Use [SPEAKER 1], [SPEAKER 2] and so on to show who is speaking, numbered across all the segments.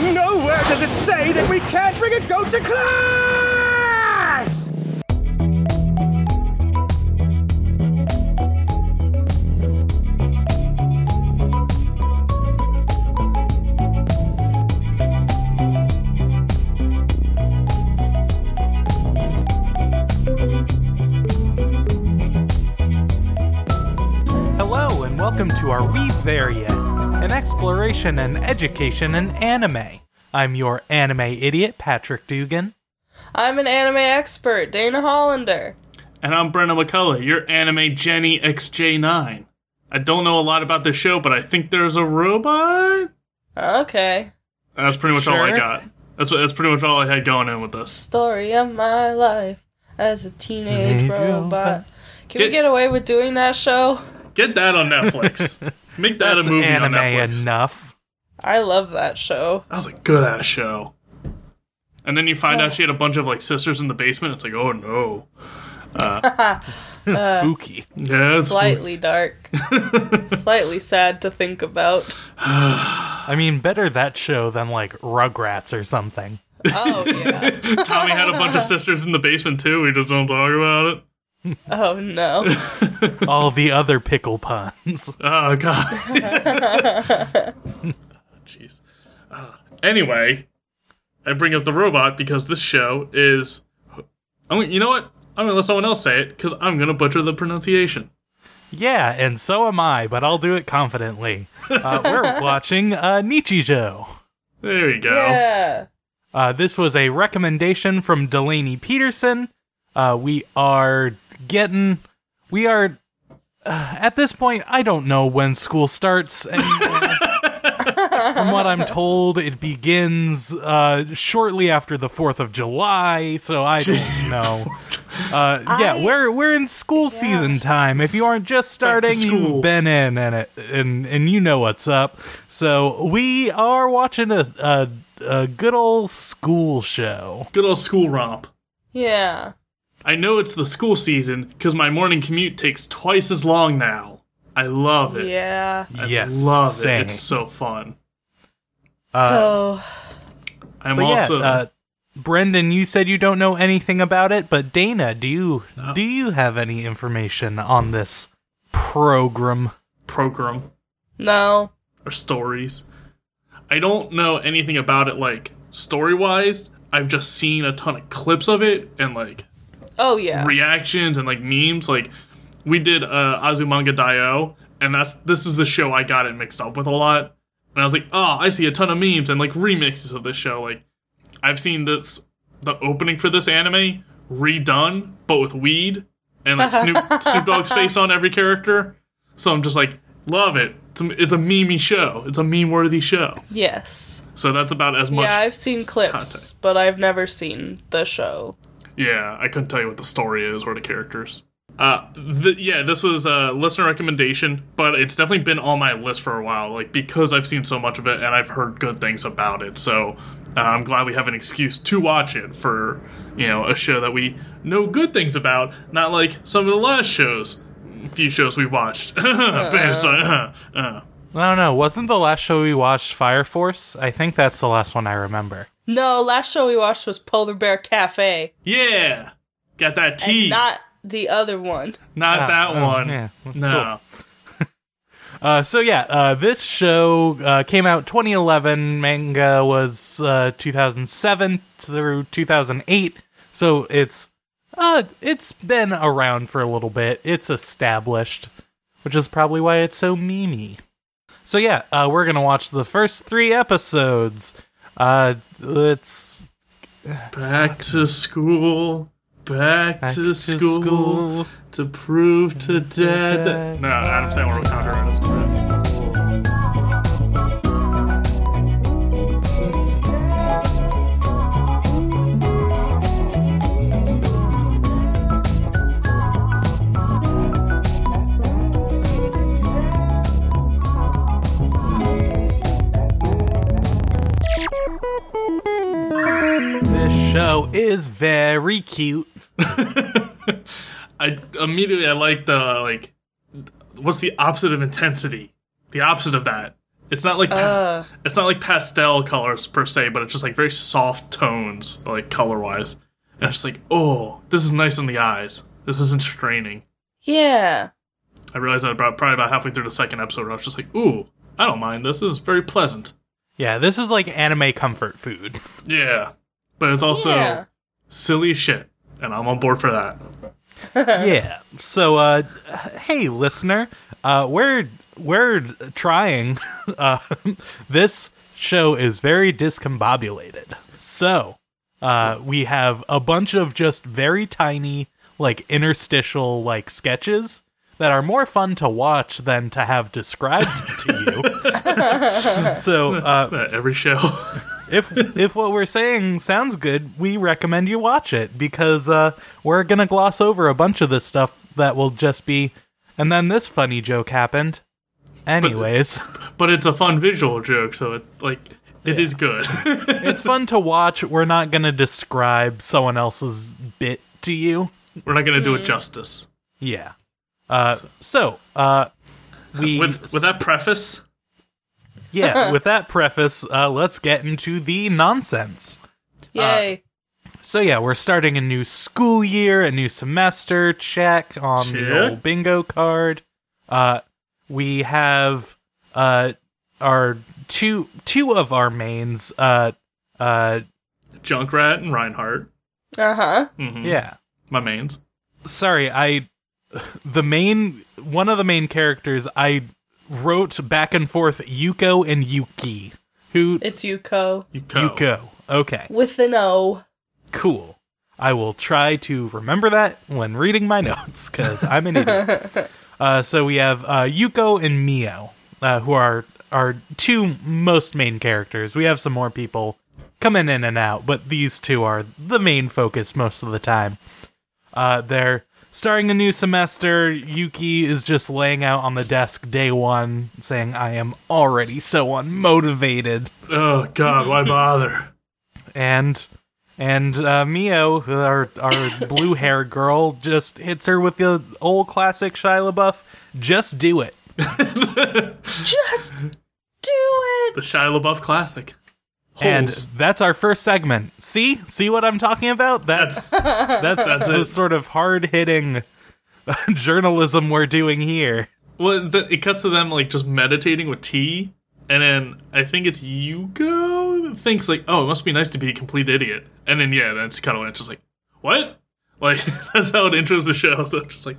[SPEAKER 1] Nowhere uh, does it say that we can't bring a goat to class!
[SPEAKER 2] Hello, and welcome to Are We There Yet? An exploration and education in anime. I'm your anime idiot, Patrick Dugan.
[SPEAKER 3] I'm an anime expert, Dana Hollander.
[SPEAKER 4] And I'm Brenna McCullough, your anime Jenny XJ9. I don't know a lot about the show, but I think there's a robot.
[SPEAKER 3] Okay.
[SPEAKER 4] That's pretty much all I got. That's that's pretty much all I had going in with this.
[SPEAKER 3] Story of my life as a teenage
[SPEAKER 2] Teenage
[SPEAKER 3] robot.
[SPEAKER 2] robot.
[SPEAKER 3] Can we
[SPEAKER 4] Get-
[SPEAKER 3] get away with doing that show?
[SPEAKER 4] Get that on Netflix. Make that
[SPEAKER 2] That's
[SPEAKER 4] a movie
[SPEAKER 2] anime
[SPEAKER 4] on Netflix.
[SPEAKER 2] enough.
[SPEAKER 3] I love that show.
[SPEAKER 4] That was a good ass show. And then you find out oh. she had a bunch of like sisters in the basement. It's like, oh no.
[SPEAKER 2] Spooky.
[SPEAKER 4] Yeah, it's
[SPEAKER 3] Slightly dark. Slightly sad to think about.
[SPEAKER 2] I mean, better that show than like Rugrats or something.
[SPEAKER 3] Oh, yeah.
[SPEAKER 4] Tommy had a bunch of sisters in the basement too. We just don't talk about it.
[SPEAKER 3] Oh, no.
[SPEAKER 2] All the other pickle puns.
[SPEAKER 4] Oh god. Jeez. Uh, anyway, I bring up the robot because this show is. I'm. You know what? I'm gonna let someone else say it because I'm gonna butcher the pronunciation.
[SPEAKER 2] Yeah, and so am I, but I'll do it confidently. Uh, we're watching uh, Nichijou.
[SPEAKER 4] There you go.
[SPEAKER 3] Yeah.
[SPEAKER 2] Uh, this was a recommendation from Delaney Peterson. Uh, we are getting, we are, uh, at this point, I don't know when school starts anymore. From what I'm told, it begins uh, shortly after the 4th of July, so I don't know. Uh, yeah,
[SPEAKER 3] I-
[SPEAKER 2] we're we're in school season time. If you aren't just starting, you've been in and it, and and you know what's up. So we are watching a a, a good old school show.
[SPEAKER 4] Good old school romp.
[SPEAKER 3] Yeah.
[SPEAKER 4] I know it's the school season because my morning commute takes twice as long now. I love it.
[SPEAKER 3] Yeah.
[SPEAKER 4] I
[SPEAKER 2] yes,
[SPEAKER 4] love
[SPEAKER 2] same.
[SPEAKER 4] it. It's so fun.
[SPEAKER 3] Oh.
[SPEAKER 4] I'm
[SPEAKER 2] But
[SPEAKER 4] also.
[SPEAKER 2] yeah, uh, Brendan, you said you don't know anything about it, but Dana, do you do you have any information on this program?
[SPEAKER 4] program
[SPEAKER 3] No.
[SPEAKER 4] or stories. I don't know anything about it like story wise. I've just seen a ton of clips of it and like
[SPEAKER 3] Oh, yeah.
[SPEAKER 4] reactions and like memes. Like we did uh Azumanga Daioh, and that's this is the show I got it mixed up with a lot. And I was like, oh, I see a ton of memes and like remixes of this show. Like I've seen this the opening for this anime redone, but with weed and like Snoop Snoop Dogg's face on every character. So I'm just like, love it. It's a, it's a memey show. It's a meme worthy show.
[SPEAKER 3] yes.
[SPEAKER 4] So that's about as much.
[SPEAKER 3] Yeah, I've seen clips,
[SPEAKER 4] content.
[SPEAKER 3] but I've never seen the show.
[SPEAKER 4] Yeah, I couldn't tell you what the story is or the characters. Uh, th- yeah, this was a listener recommendation, but it's definitely been on my list for a while, like because I've seen so much of it and I've heard good things about it. So uh, I'm glad we have an excuse to watch it for you know a show that we know good things about, not like some of the last shows, few shows we watched. Based on- uh, uh.
[SPEAKER 2] I don't know. Wasn't the last show we watched Fire Force? I think that's the last one I remember.
[SPEAKER 3] No, last show we watched was Polar Bear Cafe,
[SPEAKER 4] Yeah, got that tea.
[SPEAKER 3] and not the other one.
[SPEAKER 4] Not
[SPEAKER 2] Ah,
[SPEAKER 4] that
[SPEAKER 2] oh,
[SPEAKER 4] one.
[SPEAKER 2] yeah,
[SPEAKER 4] no.
[SPEAKER 2] Uh, so yeah, uh, this show uh, came out 2011. Manga was uh, 2007 through 2008. So it's uh, it's been around for a little bit. It's established, which is probably why it's so memey. So yeah, uh, we're gonna watch the first three episodes. Uh, it's
[SPEAKER 4] Back to school. Back,
[SPEAKER 2] back
[SPEAKER 4] to, school,
[SPEAKER 2] school.
[SPEAKER 4] to prove to dad.
[SPEAKER 2] dad.
[SPEAKER 4] that- No, Adam Sandler was counter is
[SPEAKER 2] very cute.
[SPEAKER 4] I immediately I like the like what's the opposite of intensity? The opposite of that. It's not like pa-
[SPEAKER 3] Uh.
[SPEAKER 4] it's not like pastel colors per se, but it's just like very soft tones, like color wise. And it's just like, oh, this is nice on the eyes. This isn't straining.
[SPEAKER 3] Yeah.
[SPEAKER 4] I realized that about probably about halfway through the second episode. Where I was just like, ooh, I don't mind this. This is very pleasant.
[SPEAKER 2] Yeah, this is like anime comfort food.
[SPEAKER 4] Yeah, but it's also
[SPEAKER 3] yeah.
[SPEAKER 4] silly shit, and I'm on board for that.
[SPEAKER 2] yeah. So, uh, hey, listener, uh, we're we're trying. Uh, this show is very discombobulated. So, uh, we have a bunch of just very tiny, like interstitial, like sketches that are more fun to watch than to have described to you. so, uh,
[SPEAKER 4] Uh, Every show.
[SPEAKER 2] If if what we're saying sounds good, we recommend you watch it because uh, we're gonna gloss over a bunch of this stuff that will just be, and then this funny joke happened. Anyways,
[SPEAKER 4] but it's a fun visual joke, so it like it is good.
[SPEAKER 2] it's fun to watch. We're not gonna describe someone else's bit to you.
[SPEAKER 4] We're not gonna do it justice.
[SPEAKER 2] Yeah. Uh, so uh, we
[SPEAKER 4] With with that preface,
[SPEAKER 2] yeah. With that preface, uh, let's get into the nonsense.
[SPEAKER 3] Yay.
[SPEAKER 2] So yeah, we're starting a new school year, a new semester. Check on
[SPEAKER 4] Check.
[SPEAKER 2] the old bingo card. Uh, we have uh our two two of our mains. Uh, uh,
[SPEAKER 4] Junkrat and Reinhardt,
[SPEAKER 3] uh huh.
[SPEAKER 4] hmm
[SPEAKER 2] yeah.
[SPEAKER 4] my mains.
[SPEAKER 2] Sorry, I the main one of the main characters I wrote back and forth Yuko and Yuki. Who
[SPEAKER 3] It's Yuko
[SPEAKER 4] Yuko.
[SPEAKER 2] Yuko? Okay.
[SPEAKER 3] with an O.
[SPEAKER 2] Cool. I will try to remember that when reading my notes because I'm an idiot. uh, so we have uh, Yuko and Mio, uh, who are our two most main characters. We have some more people coming in and out, but these two are the main focus most of the time. Uh, they're starting a new semester. Yuki is just laying out on the desk day one, saying, "I am already so unmotivated."
[SPEAKER 4] Oh God, why bother?
[SPEAKER 2] and and uh, Mio, our our blue hair girl, just hits her with the old classic Shia LaBeouf. Just do it.
[SPEAKER 3] Just do it.
[SPEAKER 4] The Shia LaBeouf classic.
[SPEAKER 2] And that's our first segment. See, see what I'm talking about? That's that's,
[SPEAKER 4] That's
[SPEAKER 2] the sort of hard hitting journalism we're doing here.
[SPEAKER 4] Well, the, it cuts to them like just meditating with tea, and then I think it's Yuko that thinks like, "Oh, it must be nice to be a complete idiot," and then yeah, that's kind of when it's just like, "What?" Like that's how it intros the show. So it's just like,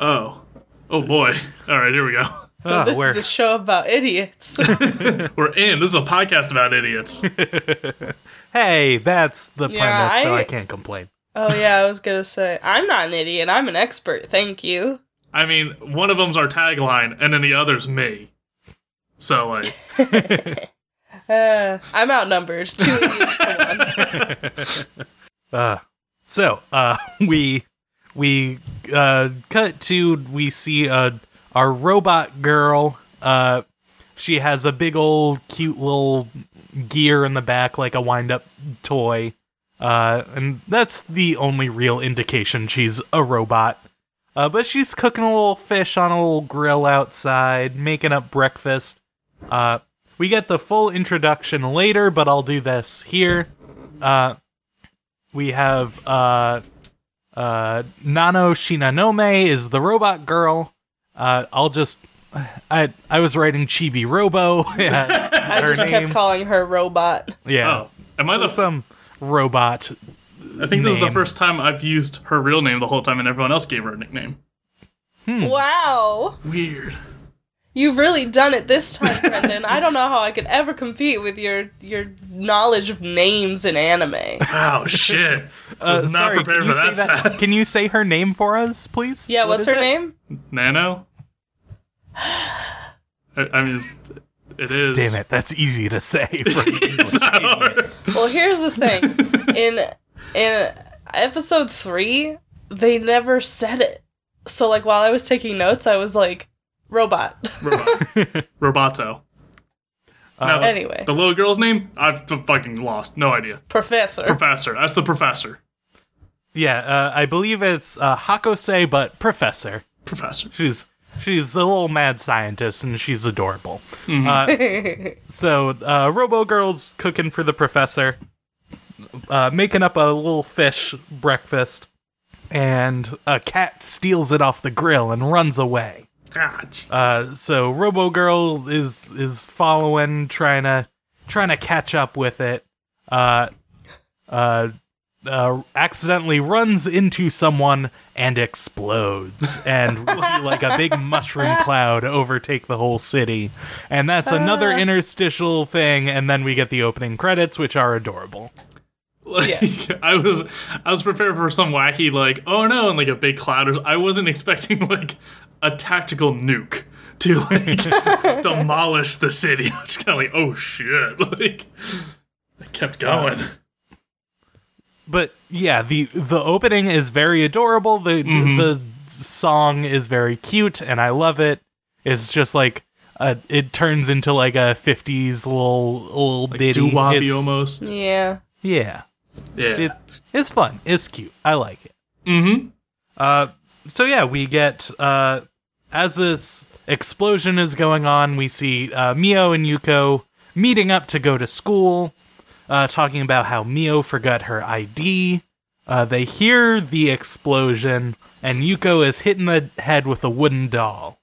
[SPEAKER 4] "Oh, oh boy, all right, here we go.
[SPEAKER 2] Oh,
[SPEAKER 3] this
[SPEAKER 2] we're-
[SPEAKER 3] is a show about idiots.
[SPEAKER 4] We're in. This is a podcast about idiots."
[SPEAKER 2] hey, that's the
[SPEAKER 3] Yeah,
[SPEAKER 2] premise, so
[SPEAKER 3] I-
[SPEAKER 2] I can't complain.
[SPEAKER 3] oh yeah, I was gonna say I'm not an idiot. I'm an expert. Thank you.
[SPEAKER 4] I mean, one of them's our tagline, and then the other's me. So like,
[SPEAKER 3] Uh, I'm outnumbered. Two idiots to one.
[SPEAKER 2] Uh, so uh, we we uh, cut to we see uh, our robot girl. Uh, she has a big old cute little gear in the back, like a wind up toy. Uh, and that's the only real indication she's a robot. Uh, but she's cooking a little fish on a little grill outside, making up breakfast. Uh, we get the full introduction later, but I'll do this here. Uh, we have uh uh Nano Shinonome is the robot girl. Uh I'll just I I was writing Chibi Robo. Yeah,
[SPEAKER 3] I just
[SPEAKER 2] name.
[SPEAKER 3] kept calling her robot.
[SPEAKER 2] yeah.
[SPEAKER 4] oh, am I
[SPEAKER 2] So
[SPEAKER 4] the?
[SPEAKER 2] some robot.
[SPEAKER 4] I think this is the first time I've used her real name the whole time, and everyone else gave her a nickname.
[SPEAKER 2] Hmm.
[SPEAKER 3] Wow,
[SPEAKER 4] Weird.
[SPEAKER 3] you've really done it this time, Brendan. I don't know how I could ever compete with your your knowledge of names in anime.
[SPEAKER 4] Oh shit! I
[SPEAKER 2] Uh,
[SPEAKER 4] was not
[SPEAKER 2] sorry,
[SPEAKER 4] prepared
[SPEAKER 2] can
[SPEAKER 4] for
[SPEAKER 2] you
[SPEAKER 4] that.
[SPEAKER 2] say
[SPEAKER 4] sound.
[SPEAKER 2] Can you say her name for us, please?
[SPEAKER 3] Yeah,
[SPEAKER 2] What
[SPEAKER 3] what's her
[SPEAKER 2] it?
[SPEAKER 3] name?
[SPEAKER 4] Nano. I, I mean, it's, it is.
[SPEAKER 2] Damn it, that's easy to say. For
[SPEAKER 4] It's not hard.
[SPEAKER 3] Well, here's the thing. In in episode three, they never said it. So like while I was taking notes, I was like, robot.
[SPEAKER 4] Robot. Roboto. Now, the,
[SPEAKER 3] Anyway.
[SPEAKER 4] the little girl's name, I've f- fucking lost. No idea.
[SPEAKER 3] Professor.
[SPEAKER 4] Professor. That's the professor.
[SPEAKER 2] yeah, uh, I believe it's uh, Hakase, but professor.
[SPEAKER 4] Professor.
[SPEAKER 2] She's she's a little mad scientist and she's adorable. Uh, so uh, Robo Girl's cooking for the professor, uh, making up a little fish breakfast, and a cat steals it off the grill and runs away.
[SPEAKER 4] Ah.
[SPEAKER 2] Uh, so Robo Girl is is following, trying to trying to catch up with it. Uh, uh, uh, accidentally runs into someone and explodes, and we see like a big mushroom cloud overtake the whole city. And that's another interstitial thing, and then we get the opening credits, which are adorable.
[SPEAKER 4] Like,
[SPEAKER 3] Yes.
[SPEAKER 4] I was I was prepared for some wacky like oh no and like a big cloud. or- I wasn't expecting like a tactical nuke to like demolish the city. I was just kind of like oh shit like I kept going.
[SPEAKER 2] but yeah, the the opening is very adorable. The the song is very cute, and I love it. It's just like uh, it turns into like a '50s little little ditty.
[SPEAKER 4] Doo woppy
[SPEAKER 2] It's-
[SPEAKER 4] almost.
[SPEAKER 3] Yeah.
[SPEAKER 2] Yeah,
[SPEAKER 4] Yeah.
[SPEAKER 2] it it's fun. It's cute. I like it.
[SPEAKER 4] mm-hmm.
[SPEAKER 2] Uh, so yeah, we get uh, as this explosion is going on, we see uh, Mio and Yuko meeting up to go to school, uh, talking about how Mio forgot her ID. Uh, they hear the explosion, and Yuko is hit in the head with a wooden doll,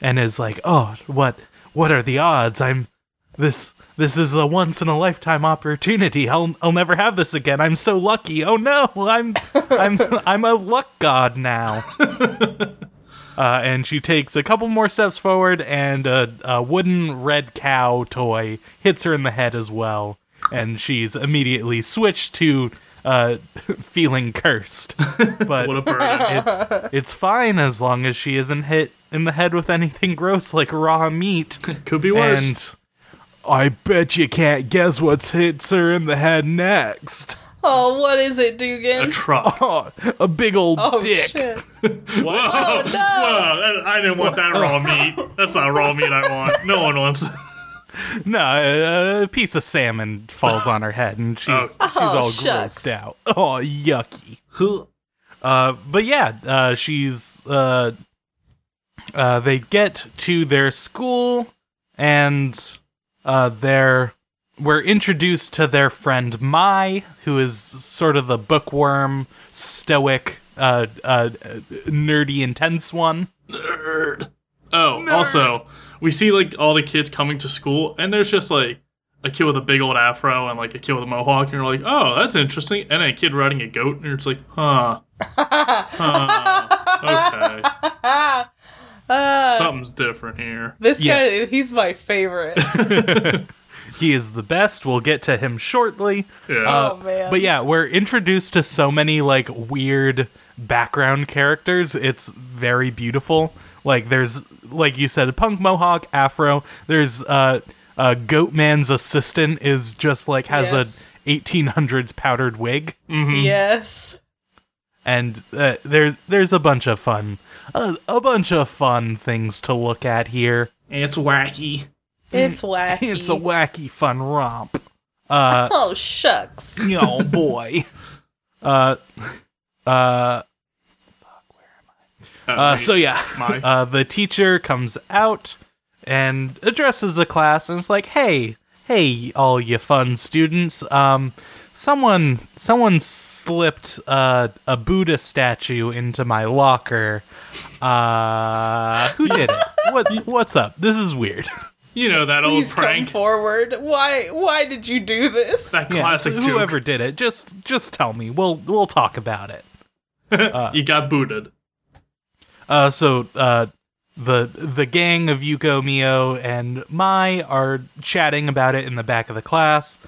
[SPEAKER 2] and is like, "Oh, what? What are the odds? I'm this." This is a once in a lifetime opportunity. I'll I'll never have this again. I'm so lucky. Oh no, I'm I'm I'm a luck god now. Uh, and she takes a couple more steps forward, and a, a wooden red cow toy hits her in the head as well, and she's immediately switched to uh, feeling cursed. But
[SPEAKER 4] What a burden.
[SPEAKER 2] it's it's fine as long as she isn't hit in the head with anything gross like raw meat.
[SPEAKER 4] Could be worse.
[SPEAKER 2] And I bet you can't guess what hits her in the head next.
[SPEAKER 3] Oh, what is it, Dugan?
[SPEAKER 4] a truck.
[SPEAKER 2] Oh, a big old
[SPEAKER 3] Oh
[SPEAKER 2] dick.
[SPEAKER 3] shit!
[SPEAKER 4] Whoa,
[SPEAKER 3] no.
[SPEAKER 4] whoa, I didn't want that raw meat. That's not raw meat I want. No one wants
[SPEAKER 2] No, a, a piece of salmon falls on her head, and she's
[SPEAKER 4] Oh.
[SPEAKER 2] she's all
[SPEAKER 3] shucks.
[SPEAKER 2] grossed out. Oh, yucky.
[SPEAKER 4] Who?
[SPEAKER 2] Uh, but yeah, uh, she's uh, uh, they get to their school, and uh, they're we're introduced to their friend Mai, who is sort of the bookworm, stoic, uh, uh, nerdy, intense one.
[SPEAKER 4] Nerd. Oh, also, we see like all the kids coming to school, and there's just like a kid with a big old afro and like a kid with a mohawk, and you're like, oh, that's interesting. And then a kid riding a goat, and you're just like, huh, huh, okay,
[SPEAKER 3] Uh,
[SPEAKER 4] something's different here.
[SPEAKER 3] this
[SPEAKER 2] Yeah.
[SPEAKER 3] guy, he's my favorite.
[SPEAKER 2] He is the best. We'll get to him shortly.
[SPEAKER 4] Yeah.
[SPEAKER 3] oh man!
[SPEAKER 2] But yeah, we're introduced to so many like weird background characters. It's very beautiful. Like there's like you said, punk mohawk, afro. There's uh uh Goatman's assistant is just like has
[SPEAKER 3] Yes.
[SPEAKER 2] a 1800s powdered wig,
[SPEAKER 3] yes.
[SPEAKER 2] And uh, there's there's a bunch of fun, uh, a bunch of fun things to look at here.
[SPEAKER 4] it's wacky.
[SPEAKER 3] It's wacky.
[SPEAKER 2] It's a wacky fun romp. Uh,
[SPEAKER 3] oh shucks.
[SPEAKER 2] oh boy. Uh, uh, uh,
[SPEAKER 4] wait,
[SPEAKER 2] so yeah,
[SPEAKER 4] my-
[SPEAKER 2] uh, the teacher comes out and addresses the class and is like, "Hey, hey, all you fun students! Um, someone, someone slipped uh, a Buddha statue into my locker. Uh, who did it? What? What's up? This is weird.
[SPEAKER 4] you know that
[SPEAKER 3] Please
[SPEAKER 4] old
[SPEAKER 3] come
[SPEAKER 4] prank,
[SPEAKER 3] forward. Why? Why did you do this?
[SPEAKER 4] that
[SPEAKER 2] Yeah,
[SPEAKER 4] classic
[SPEAKER 2] so
[SPEAKER 4] joke.
[SPEAKER 2] whoever did it, just just tell me. We'll we'll talk about it."
[SPEAKER 4] you got booted.
[SPEAKER 2] Uh, so uh, the the gang of Yuko, Mio, and Mai are chatting about it in the back of the class.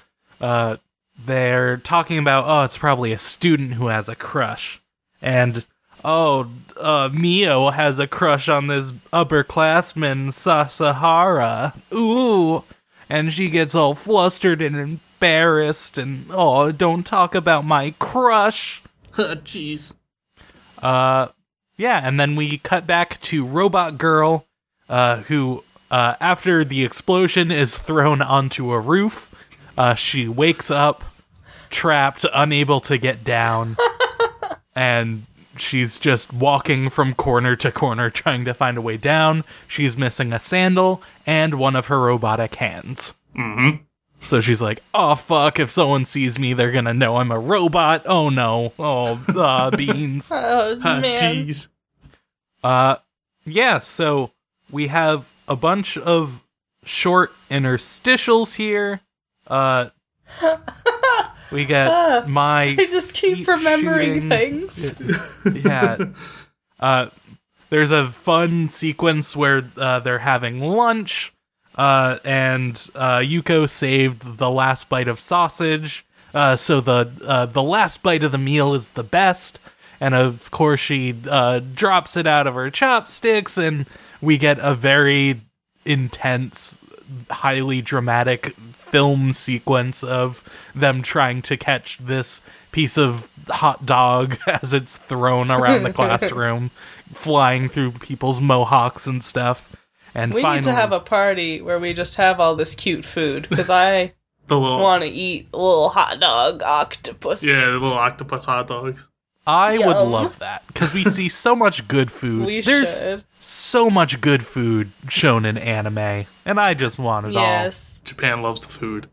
[SPEAKER 2] Uh, they're talking about, oh, it's probably a student who has a crush, and oh, uh, Mio has a crush on this upperclassman Sasahara. Ooh, and she gets all flustered and embarrassed, and oh, don't talk about my crush.
[SPEAKER 4] Jeez.
[SPEAKER 2] Uh, yeah, and then we cut back to Robot Girl, uh, who, uh, after the explosion is thrown onto a roof, uh, she wakes up, trapped, unable to get down, and she's just walking from corner to corner trying to find a way down. She's missing a sandal and one of her robotic hands. Mm-hmm. So she's like, "Oh fuck! If someone sees me, they're gonna know I'm a robot. Oh no! Oh, uh, beans."
[SPEAKER 3] Oh
[SPEAKER 4] Ah,
[SPEAKER 3] man.
[SPEAKER 4] Jeez.
[SPEAKER 2] Uh, yeah. So we have a bunch of short interstitials here. Uh, we get my.
[SPEAKER 3] I just keep remembering
[SPEAKER 2] shooting.
[SPEAKER 3] things.
[SPEAKER 2] yeah. Uh, there's a fun sequence where uh, they're having lunch, uh, and uh, Yuko saved the last bite of sausage. Uh, so the uh, the last bite of the meal is the best, and of course she uh, drops it out of her chopsticks, and we get a very intense, highly dramatic film sequence of them trying to catch this piece of hot dog as it's thrown around the classroom, flying through people's mohawks and stuff. And
[SPEAKER 3] We
[SPEAKER 2] finally,
[SPEAKER 3] need to have a party where we just have all this cute food because I want to eat little hot dog octopus.
[SPEAKER 4] yeah, little octopus hot dogs.
[SPEAKER 2] I would love that because we see so much good food.
[SPEAKER 3] we
[SPEAKER 2] There's
[SPEAKER 3] should.
[SPEAKER 2] so much good food shown in anime, and I just want it
[SPEAKER 3] Yes,
[SPEAKER 4] Japan loves the food.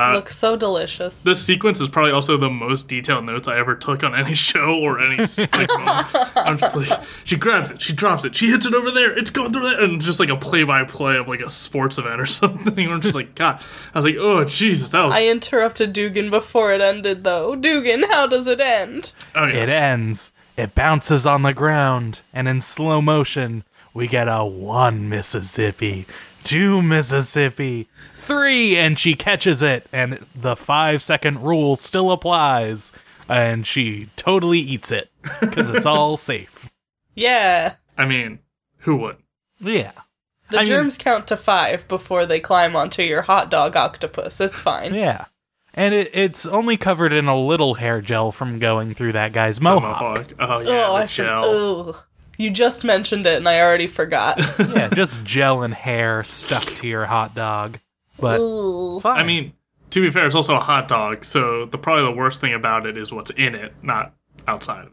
[SPEAKER 4] Uh,
[SPEAKER 3] looks so delicious.
[SPEAKER 4] this sequence is probably also the most detailed notes I ever took on any show or any. like, I'm just like, she grabs it, she drops it, she hits it over there, it's going through there, and just like a play-by-play of like a sports event or something. I'm just like, God, I was like, oh Jesus, that was.
[SPEAKER 3] I interrupted Dugan before it ended, though. Dugan, how does it end?
[SPEAKER 4] oh, yes.
[SPEAKER 2] It ends. It bounces on the ground, and in slow motion, we get a one Mississippi, two Mississippi, three, and she catches it, and the five second rule still applies, and she totally eats it because it's all safe.
[SPEAKER 3] Yeah.
[SPEAKER 4] I mean, who would?
[SPEAKER 2] Yeah.
[SPEAKER 3] The
[SPEAKER 2] I mean-
[SPEAKER 3] germs count to five before they climb onto your hot dog octopus. It's fine.
[SPEAKER 2] Yeah. And it, it's only covered in a little hair gel from going through that guy's
[SPEAKER 4] The
[SPEAKER 2] mohawk.
[SPEAKER 4] Mohawk. Oh yeah,
[SPEAKER 3] oh,
[SPEAKER 4] the
[SPEAKER 3] I should.
[SPEAKER 4] gel.
[SPEAKER 3] Ugh. You just mentioned it and I already forgot.
[SPEAKER 2] yeah, just gel and hair stuck to your hot dog. But
[SPEAKER 3] Ugh.
[SPEAKER 2] fine.
[SPEAKER 4] I mean, to be fair, it's also a hot dog, so the probably the worst thing about it is what's in it, not outside of it.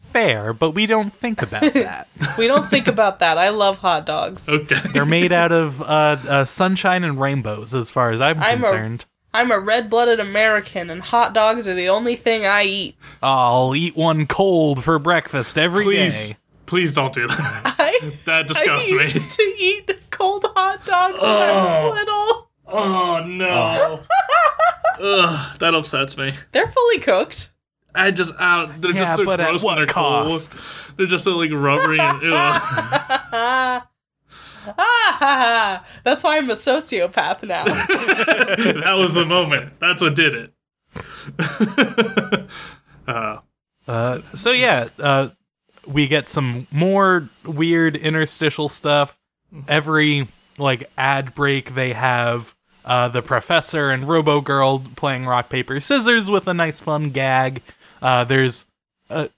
[SPEAKER 2] fair, but we don't think about that.
[SPEAKER 3] we don't think about that. I love hot dogs.
[SPEAKER 4] Okay.
[SPEAKER 2] They're made out of uh, uh, sunshine and rainbows, as far as I'm,
[SPEAKER 3] I'm
[SPEAKER 2] concerned.
[SPEAKER 3] I'm a red blooded American and hot dogs are the only thing I eat.
[SPEAKER 2] I'll eat one cold for breakfast every day.
[SPEAKER 4] Please, please don't do that.
[SPEAKER 3] I,
[SPEAKER 4] That
[SPEAKER 3] I
[SPEAKER 4] disgusts me.
[SPEAKER 3] used to eat cold hot dogs when I was little.
[SPEAKER 4] Oh no. Ugh, that upsets me.
[SPEAKER 3] They're fully cooked.
[SPEAKER 4] I just out. They're
[SPEAKER 2] Yeah,
[SPEAKER 4] just so
[SPEAKER 2] but at
[SPEAKER 4] gross when
[SPEAKER 2] what
[SPEAKER 4] they're
[SPEAKER 2] cost?
[SPEAKER 4] cold. They're just so like rubbery and ew.
[SPEAKER 3] Ah, ha, ha. That's why I'm a sociopath now.
[SPEAKER 4] that was the moment. That's what did it. uh,
[SPEAKER 2] Uh, so yeah, uh, we get some more weird interstitial stuff. Every like ad break, they have uh, the professor and Robo Girl playing rock paper scissors with a nice fun gag. Uh, there's uh,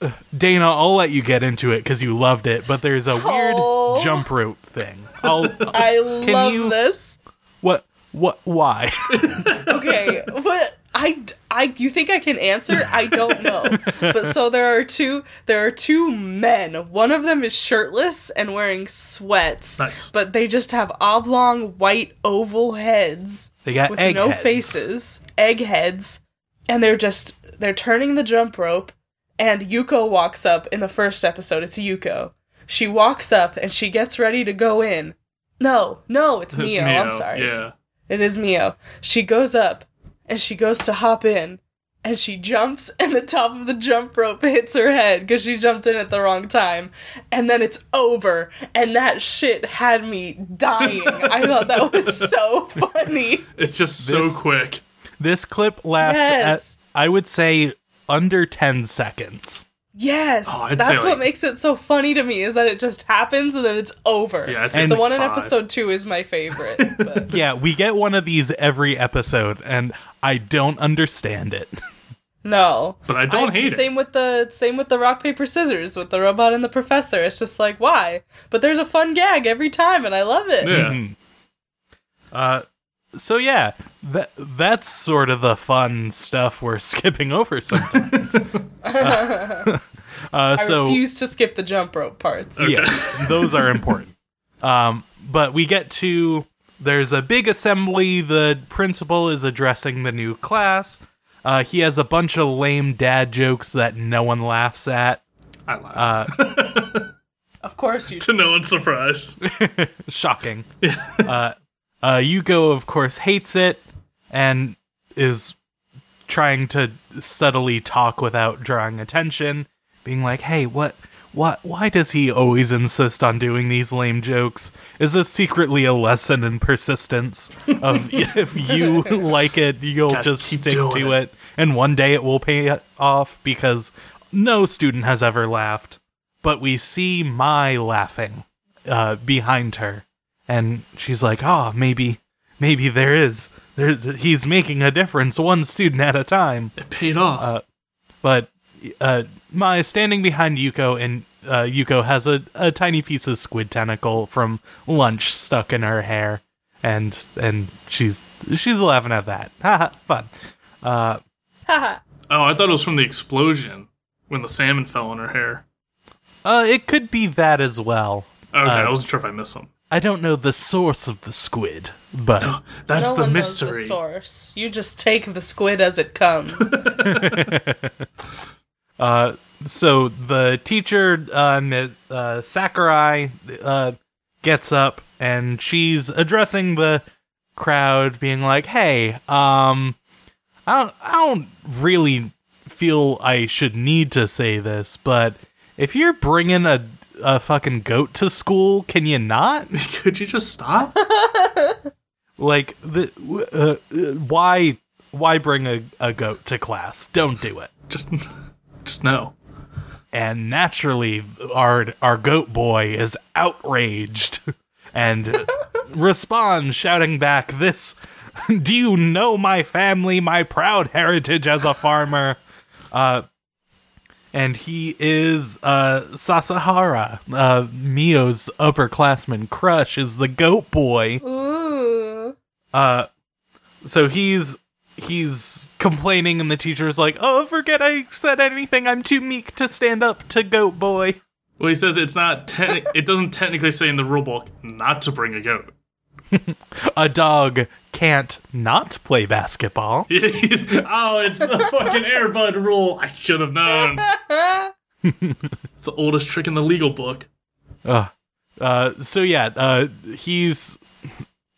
[SPEAKER 2] uh, Dana. I'll let you get into it because you loved it, but there's a weird jump rope thing. I'll,
[SPEAKER 3] I love
[SPEAKER 2] you-
[SPEAKER 3] this.
[SPEAKER 2] what? What? Why?
[SPEAKER 3] Okay, but I, I, you think I can answer? I don't know. But so there are two, there are two men. One of them is shirtless and wearing sweats.
[SPEAKER 4] Nice.
[SPEAKER 3] But they just have oblong white oval heads
[SPEAKER 2] They got
[SPEAKER 3] with
[SPEAKER 2] egg
[SPEAKER 3] no
[SPEAKER 2] heads.
[SPEAKER 3] faces, egg heads, and they're just they're turning the jump rope. And Yuko walks up in the first episode. It's Yuko. She walks up and she gets ready to go in. No, no, it's,
[SPEAKER 4] it's
[SPEAKER 3] Mio.
[SPEAKER 4] Mio.
[SPEAKER 3] I'm sorry.
[SPEAKER 4] Yeah.
[SPEAKER 3] It is Mio. She goes up and she goes to hop in and she jumps and the top of the jump rope hits her head because she jumped in at the wrong time. And then it's over. And that shit had me dying. I thought that was so funny.
[SPEAKER 4] It's just so
[SPEAKER 2] This-
[SPEAKER 4] quick.
[SPEAKER 2] This clip lasts
[SPEAKER 3] Yes.
[SPEAKER 2] at I would say under ten seconds.
[SPEAKER 3] Yes.
[SPEAKER 4] Oh,
[SPEAKER 3] that's
[SPEAKER 4] say,
[SPEAKER 3] what
[SPEAKER 4] like-
[SPEAKER 3] makes it so funny to me is that it just happens and then it's over.
[SPEAKER 4] Yeah, I'd
[SPEAKER 2] And-
[SPEAKER 4] it's
[SPEAKER 3] the
[SPEAKER 4] like
[SPEAKER 3] one in episode two is my favorite. But
[SPEAKER 2] Yeah, we get one of these every episode, and I don't understand it.
[SPEAKER 3] no.
[SPEAKER 4] But I don't hate it.
[SPEAKER 3] Same with the same with the rock paper scissors with the robot and the professor. It's just like why? But there's a fun gag every time, and I love it.
[SPEAKER 4] Yeah.
[SPEAKER 2] Uh, so yeah, that that's sort of the fun stuff we're skipping over sometimes. Uh,
[SPEAKER 3] I
[SPEAKER 2] so
[SPEAKER 3] refuse to skip the jump rope parts.
[SPEAKER 2] yes, those are important. Um, but we get to there's a big assembly. The principal is addressing the new class. Uh, he has a bunch of lame dad jokes that no one laughs at.
[SPEAKER 4] I laugh.
[SPEAKER 3] Of course you.
[SPEAKER 4] to no one's surprise.
[SPEAKER 2] Shocking. uh, uh, Yuko, of course, hates it and is trying to subtly talk without drawing attention, being like, "Hey, what, what? Why does he always insist on doing these lame jokes? Is this secretly a lesson in persistence? Of if you like it, you'll
[SPEAKER 4] Gotta
[SPEAKER 2] just stick to
[SPEAKER 4] it.
[SPEAKER 2] it, and one day it will pay off because no student has ever laughed." But we see Mai laughing uh, behind her, and she's like, "Oh, maybe, maybe there is. There, he's making a difference, one student at a time."
[SPEAKER 4] It paid off.
[SPEAKER 2] But uh, Mai is standing behind Yuko, and uh, Yuko has a, a tiny piece of squid tentacle from lunch stuck in her hair, and and she's she's laughing at that. Haha, fun.
[SPEAKER 3] Haha.
[SPEAKER 4] oh, I thought it was from the explosion when the salmon fell in her hair.
[SPEAKER 2] Uh, it could be that as well.
[SPEAKER 4] Okay,
[SPEAKER 2] Uh,
[SPEAKER 4] I wasn't sure if I missed some.
[SPEAKER 2] I don't know the source of the squid, but
[SPEAKER 4] That's
[SPEAKER 3] no
[SPEAKER 4] the
[SPEAKER 3] one knows
[SPEAKER 4] mystery.
[SPEAKER 3] the source. You just take the squid as it comes.
[SPEAKER 2] so the teacher uh, uh, Sakurai uh, gets up and she's addressing the crowd being like hey um I don't, I don't really feel I should need to say this but if you're bringing a a fucking goat to school can you not?
[SPEAKER 4] Could you just stop?
[SPEAKER 2] like the uh, uh, why why bring a, a goat to class? Don't do it.
[SPEAKER 4] Just, just no.
[SPEAKER 2] and naturally our our goat boy is outraged and responds shouting back this do you know my family my proud heritage as a farmer uh and he is uh Sasahara uh Mio's upperclassman crush is the goat boy
[SPEAKER 3] Ooh.
[SPEAKER 2] uh so he's he's complaining and the teacher's like oh forget i said anything i'm too meek to stand up to goat boy
[SPEAKER 4] Well, he says it's not. Te- it doesn't technically say in the rule book not to bring a goat.
[SPEAKER 2] a dog can't not play basketball
[SPEAKER 4] oh, it's the fucking Air Bud rule. I should have known. it's the oldest trick in the legal book.
[SPEAKER 2] uh so yeah uh he's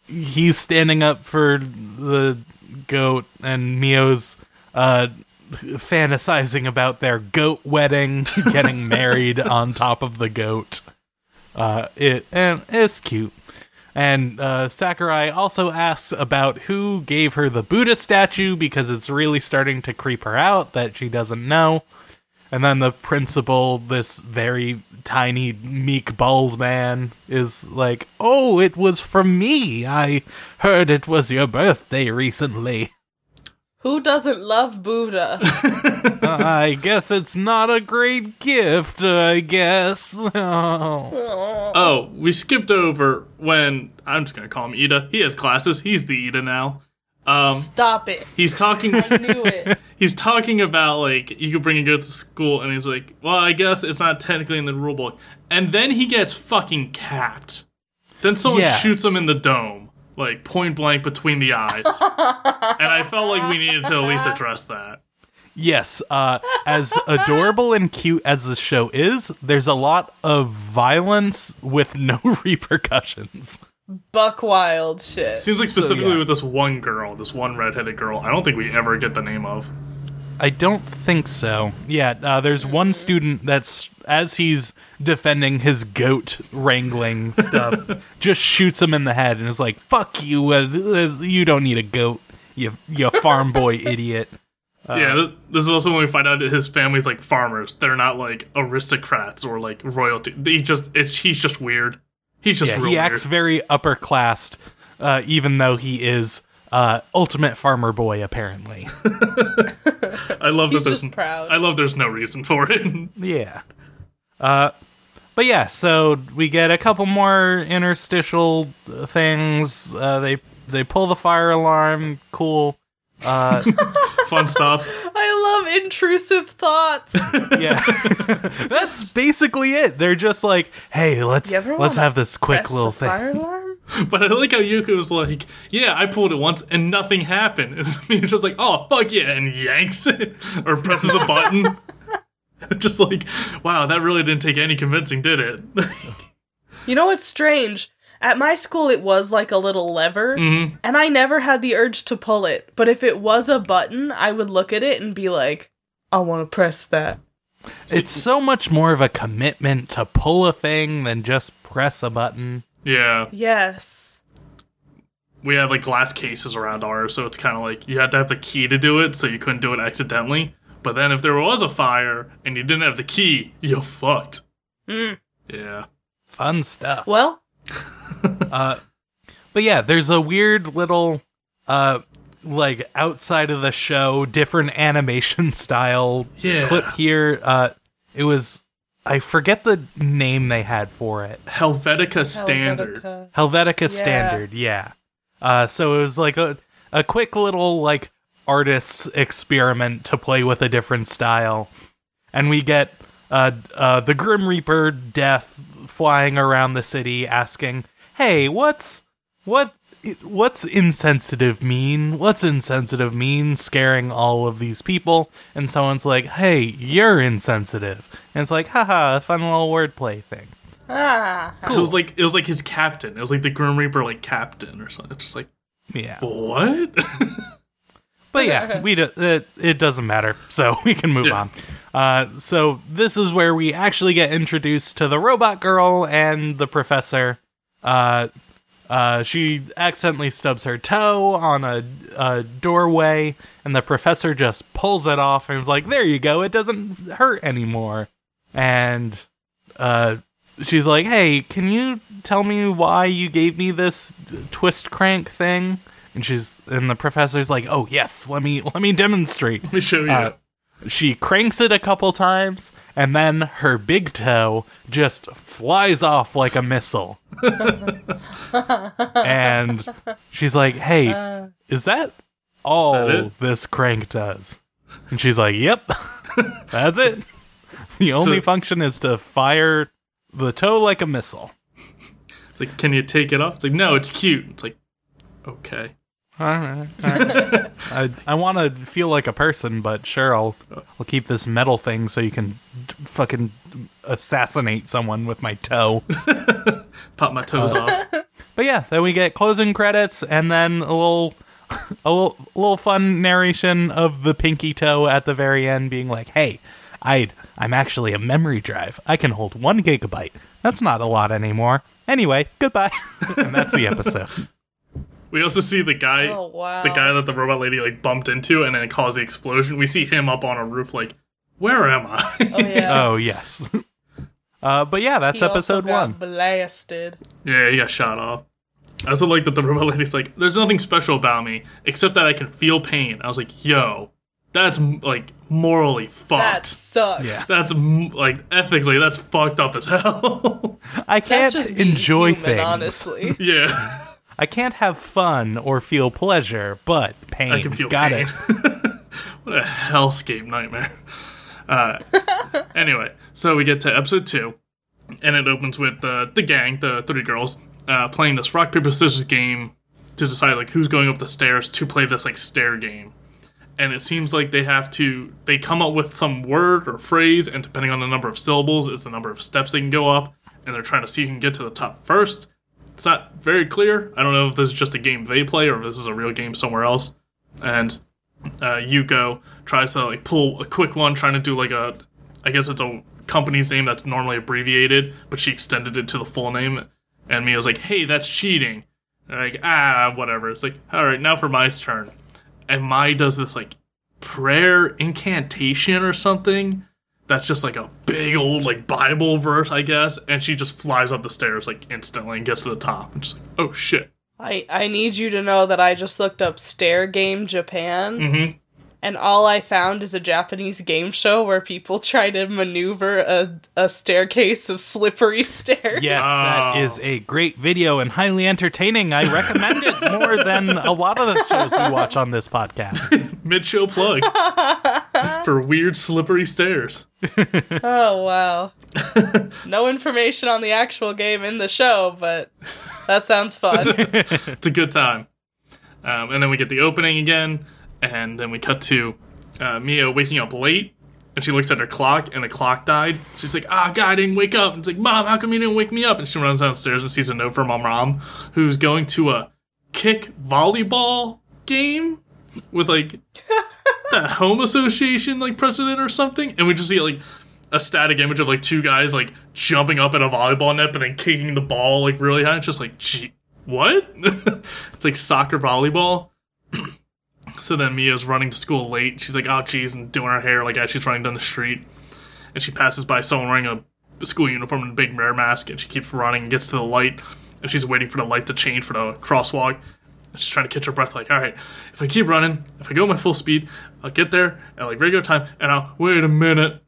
[SPEAKER 2] he's standing up for the goat and mio's uh fantasizing about their goat wedding getting married on top of the goat uh it and it's cute and uh, Sakurai also asks about who gave her the Buddha statue because it's really starting to creep her out that she doesn't know. And then the principal, this very tiny, meek, bald man, is like, Oh, it was from me. I heard it was your birthday recently.
[SPEAKER 3] Who doesn't love Buddha?
[SPEAKER 2] I guess it's not a great gift, I guess. Oh.
[SPEAKER 4] Oh, we skipped over when I'm just gonna call him Ida. He has classes. He's the Ida now. Um,
[SPEAKER 3] Stop it.
[SPEAKER 4] he's talking.
[SPEAKER 3] I knew it.
[SPEAKER 4] he's talking about like you could bring a goat to school, and he's like, "Well, I guess it's not technically in the rule book." And then he gets fucking capped. Then someone
[SPEAKER 2] Yeah.
[SPEAKER 4] shoots him in the dome, like point blank between the eyes. and I felt like we needed to at least address that.
[SPEAKER 2] Yes, uh, as adorable and cute as the show is, there's a lot of violence with no repercussions.
[SPEAKER 3] Buck wild shit.
[SPEAKER 4] Seems like specifically
[SPEAKER 2] yeah.
[SPEAKER 4] with this one girl, this one redheaded girl. I don't think we ever get the name of.
[SPEAKER 2] I don't think so. Yeah, uh, there's one student that's as he's defending his goat wrangling stuff, just shoots him in the head and is like, "Fuck you! Uh, you don't need a goat, you you farm boy idiot."
[SPEAKER 4] yeah, this, this is also when we find out that his family's like farmers. They're not like aristocrats or like royalty. They just it's he's just weird. He's just
[SPEAKER 2] Yeah,
[SPEAKER 4] real
[SPEAKER 2] he
[SPEAKER 4] weird.
[SPEAKER 2] acts very upper class, uh, even though he is uh, ultimate farmer boy. Apparently,
[SPEAKER 4] I love that there's
[SPEAKER 3] just proud.
[SPEAKER 4] I love there's no reason for it.
[SPEAKER 2] yeah. Uh, but yeah, so we get a couple more interstitial uh, things. Uh, they they pull the fire alarm. Cool. Uh,
[SPEAKER 4] Fun stuff.
[SPEAKER 3] I love intrusive thoughts.
[SPEAKER 2] Yeah, that's basically it. They're just like, hey, let's let's have this quick little thing.
[SPEAKER 3] fire alarm.
[SPEAKER 4] But I like how Yuka was like, "Yeah, I pulled it once and nothing happened." And he's just like, "Oh fuck yeah!" and yanks it or presses the button. just like, wow, that really didn't take any convincing, did it?
[SPEAKER 3] You know what's strange? At my school, it was like a little lever,
[SPEAKER 2] Mm-hmm.
[SPEAKER 3] and I never had the urge to pull it. But if it was a button, I would look at it and be like, I want to press that.
[SPEAKER 2] It's so much more of a commitment to pull a thing than just press a button.
[SPEAKER 4] yeah,
[SPEAKER 3] Yes.
[SPEAKER 4] we had like glass cases around ours, so it's kind of like you had to have the key to do it, so you couldn't do it accidentally. But then if there was a fire and you didn't have the key, you're fucked. Yeah.
[SPEAKER 2] Fun stuff.
[SPEAKER 3] Well,
[SPEAKER 2] But yeah, there's a weird little uh like outside of the show different animation style
[SPEAKER 4] Yeah.
[SPEAKER 2] clip here. Uh it was I forget the name they had for it.
[SPEAKER 4] Helvetica standard.
[SPEAKER 3] Helvetica.
[SPEAKER 2] Helvetica
[SPEAKER 3] Yeah.
[SPEAKER 2] Standard, yeah. Uh so it was like a a quick little like artist's experiment to play with a different style. And we get uh uh the Grim Reaper death flying around the city asking, "Hey, what's what what's insensitive mean? What's insensitive mean scaring all of these people?" And someone's like, "Hey, you're insensitive." And it's like, "Haha, a fun little wordplay thing."
[SPEAKER 3] Ah.
[SPEAKER 4] It was like it was like his captain. It was like the Grim Reaper like captain or something. It's just like
[SPEAKER 2] Yeah.
[SPEAKER 4] what?
[SPEAKER 2] But yeah, we do, it, it doesn't matter, so we can move
[SPEAKER 4] Yeah.
[SPEAKER 2] on. Uh, so this is where we actually get introduced to the robot girl and the professor. Uh, uh, she accidentally stubs her toe on a, a doorway, and the professor just pulls it off and is like, "There you go, it doesn't hurt anymore." And uh, she's like, "Hey, can you tell me why you gave me this twist crank thing?" And she's and the professor's like, "Oh yes, let me let me demonstrate."
[SPEAKER 4] Let me show you.
[SPEAKER 2] Uh, she cranks it a couple times, and then her big toe just flies off like a missile. and she's like, "Hey, uh. is that all
[SPEAKER 4] that
[SPEAKER 2] this crank does?" And she's like, "Yep, that's it. The only
[SPEAKER 4] So-
[SPEAKER 2] function is to fire the toe like a missile."
[SPEAKER 4] it's like, can you take it off? It's like, no, it's cute. It's like, okay.
[SPEAKER 2] All right. all right. I I want to feel like a person, but sure, I'll I'll keep this metal thing so you can fucking assassinate someone with my toe.
[SPEAKER 4] Pop my toes
[SPEAKER 2] Uh,
[SPEAKER 4] off.
[SPEAKER 2] But yeah, then we get closing credits and then a little a little, little fun narration of the pinky toe at the very end being like, "Hey, I I'm actually a memory drive. I can hold 1 gigabyte. That's not a lot anymore. Anyway, goodbye." and that's the episode.
[SPEAKER 4] We also see the guy,
[SPEAKER 3] Oh, wow.
[SPEAKER 4] the guy that the robot lady like bumped into, and then it caused the explosion. We see him up on a roof, like, where am I?
[SPEAKER 3] Oh, yeah.
[SPEAKER 2] Oh, yes. Uh, but yeah, that's
[SPEAKER 3] He also
[SPEAKER 2] episode
[SPEAKER 3] got
[SPEAKER 2] 1.
[SPEAKER 3] Blasted.
[SPEAKER 4] yeah, he got shot off. I also like that the robot lady's like, there's nothing special about me except that I can feel pain. I was like, yo, that's like morally fucked.
[SPEAKER 3] That sucks.
[SPEAKER 2] Yeah.
[SPEAKER 4] That's like ethically, that's fucked up as hell.
[SPEAKER 2] I can't
[SPEAKER 3] just
[SPEAKER 2] enjoy
[SPEAKER 3] human,
[SPEAKER 2] things.
[SPEAKER 3] honestly.
[SPEAKER 4] yeah,
[SPEAKER 2] I can't have fun or feel pleasure, but pain.
[SPEAKER 4] I can feel
[SPEAKER 2] Got
[SPEAKER 4] pain.
[SPEAKER 2] it.
[SPEAKER 4] what a hellscape nightmare. Uh, anyway, so we get to episode two, and it opens with the the gang, the three girls, uh, playing this rock paper scissors game to decide like who's going up the stairs to play this like stair game. And it seems like they have to they come up with some word or phrase, and depending on the number of syllables, is the number of steps they can go up. And they're trying to see who can get to the top first. It's not very clear. I don't know if this is just a game they play or if this is a real game somewhere else. And uh, Yuko tries to like pull a quick one, trying to do like a, I guess it's a company's name that's normally abbreviated, but she extended it to the full name. And Mia's like, "Hey, that's cheating." And like, ah, whatever. It's like, all right, now for Mai's turn. And Mai does this like prayer incantation or something. That's just like a big old like Bible verse, I guess. And she just flies up the stairs like instantly and gets to the top. And just like, oh shit.
[SPEAKER 3] I, I need you to know that I just looked up Stair Game Japan,
[SPEAKER 4] Mhm.
[SPEAKER 3] and all I found is a Japanese game show where people try to maneuver a, a staircase of slippery stairs.
[SPEAKER 2] Yes, that
[SPEAKER 4] Oh.
[SPEAKER 2] is a great video and highly entertaining. I recommend it more than a lot of the shows we watch on this podcast.
[SPEAKER 4] Mid show plug. for weird slippery stairs.
[SPEAKER 3] Oh wow. no information on the actual game in the show, but that sounds fun.
[SPEAKER 4] It's a good time. Um, and then we get the opening again, and then we cut to uh, Mia waking up late, and she looks at her clock, and the clock died. She's like, "Ah, God, I didn't wake up." And it's like, "Mom, how come you didn't wake me up?" And she runs downstairs and sees a note from her mom, who's going to a kick volleyball game with like the home association like president or something, and we just see like a static image of like two guys like jumping up at a volleyball net, but then kicking the ball like really high. It's just like, gee, what? it's like soccer volleyball. so then Mia's running to school late. She's like, oh geez, and doing her hair like as she's running down the street, and she passes by someone wearing a school uniform and a big bear mask, and she keeps running and gets to the light, and she's waiting for the light to change for the crosswalk. She's trying to catch her breath, like, all right, if I keep running, if I go my full speed, I'll get there at like regular time, and I'll wait a minute.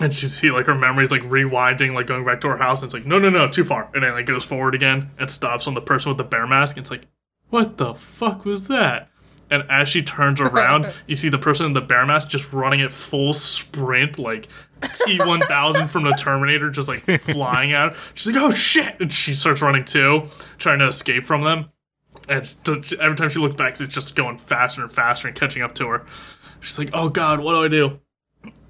[SPEAKER 4] And she see like her memories like rewinding, like going back to her house, and it's like, no, no, no, too far. And then like goes forward again and stops on the person with the bear mask. And it's like, what the fuck was that? And as she turns around, you see the person in the bear mask just running at full sprint, like T one thousand from the Terminator, just like flying out. She's like, "Oh shit!" And she starts running too, trying to escape from them. And every time she looks back, it's just going faster and faster and catching up to her. She's like, "Oh god, what do I do?"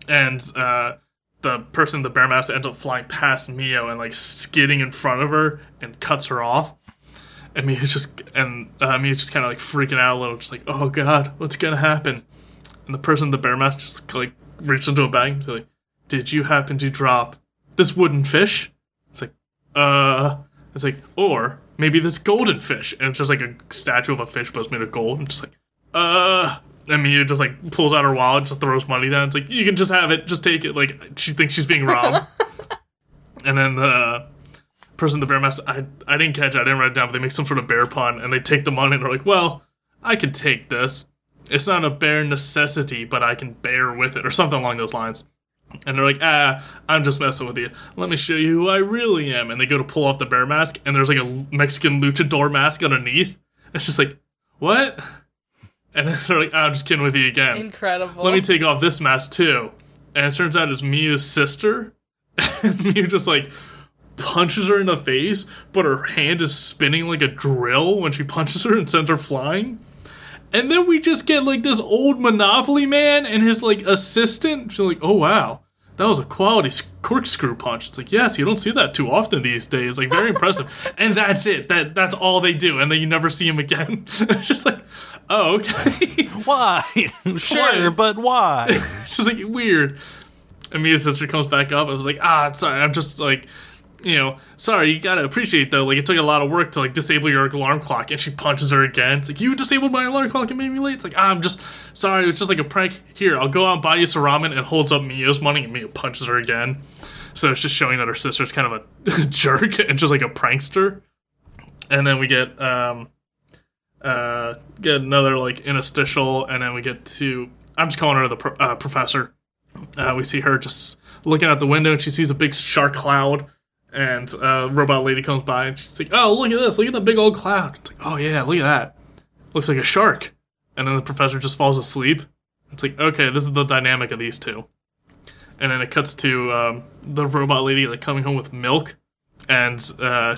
[SPEAKER 4] And uh, the person the bear mask ends up flying past Mio and like skidding in front of her and cuts her off. And Mia's just and uh, Mia's just kind of like freaking out a little, just like, "Oh god, what's gonna happen?" And the person the bear mask just like reaches into a bag and like, "Did you happen to drop this wooden fish?" It's like, uh, it's like, or maybe this golden fish, and it's just like a statue of a fish, but it's made of gold, and just like, uh. And Mia just like pulls out her wallet, just throws money down. It's like you can just have it, just take it. Like she thinks she's being robbed. and then the person the bear mask, I I didn't catch, it, I didn't write it down, but they make some sort of bear pun, and they take the money, and they're like, well, I can take this. It's not a bare necessity, but I can bear with it, or something along those lines. And they're like, ah, I'm just messing with you. Let me show you who I really am. And they go to pull off the bear mask, and there's like a Mexican luchador mask underneath. It's just like, what? And then they're like, ah, I'm just kidding with you again.
[SPEAKER 3] Incredible.
[SPEAKER 4] Let me take off this mask too. And it turns out it's Mia's sister. And Mia just like punches her in the face, but her hand is spinning like a drill when she punches her and sends her flying. And then we just get like this old Monopoly man and his like assistant. She's like, oh wow, that was a quality corkscrew punch. It's like, yes, you don't see that too often these days. Like, very impressive. And that's it. That that's all they do, and then you never see him again. it's just like, oh okay.
[SPEAKER 2] Why? sure,
[SPEAKER 4] Why?
[SPEAKER 2] but why?
[SPEAKER 4] it's just like weird. And Mia's sister comes back up. I was like, ah, sorry, I'm just like, you know, sorry. You gotta appreciate though. Like, it took a lot of work to like disable your alarm clock. And she punches her again. It's like you disabled my alarm clock and made me late. It's like ah, I'm just sorry. It was just like a prank. Here, I'll go out and buy you some ramen. And holds up Mio's money, and Mia punches her again. So it's just showing that her sister's kind of a jerk and just like a prankster. And then we get um uh get another like interstitial, and then we get to I'm just calling her the pro- uh, professor. Uh, we see her just looking out the window, and she sees a big shark cloud. And uh, robot lady comes by, and she's like, "Oh, look at this! Look at the big old cloud!" It's like, "Oh yeah, look at that! Looks like a shark." And then the professor just falls asleep. It's like, okay, this is the dynamic of these two. And then it cuts to um, the robot lady like coming home with milk, and uh,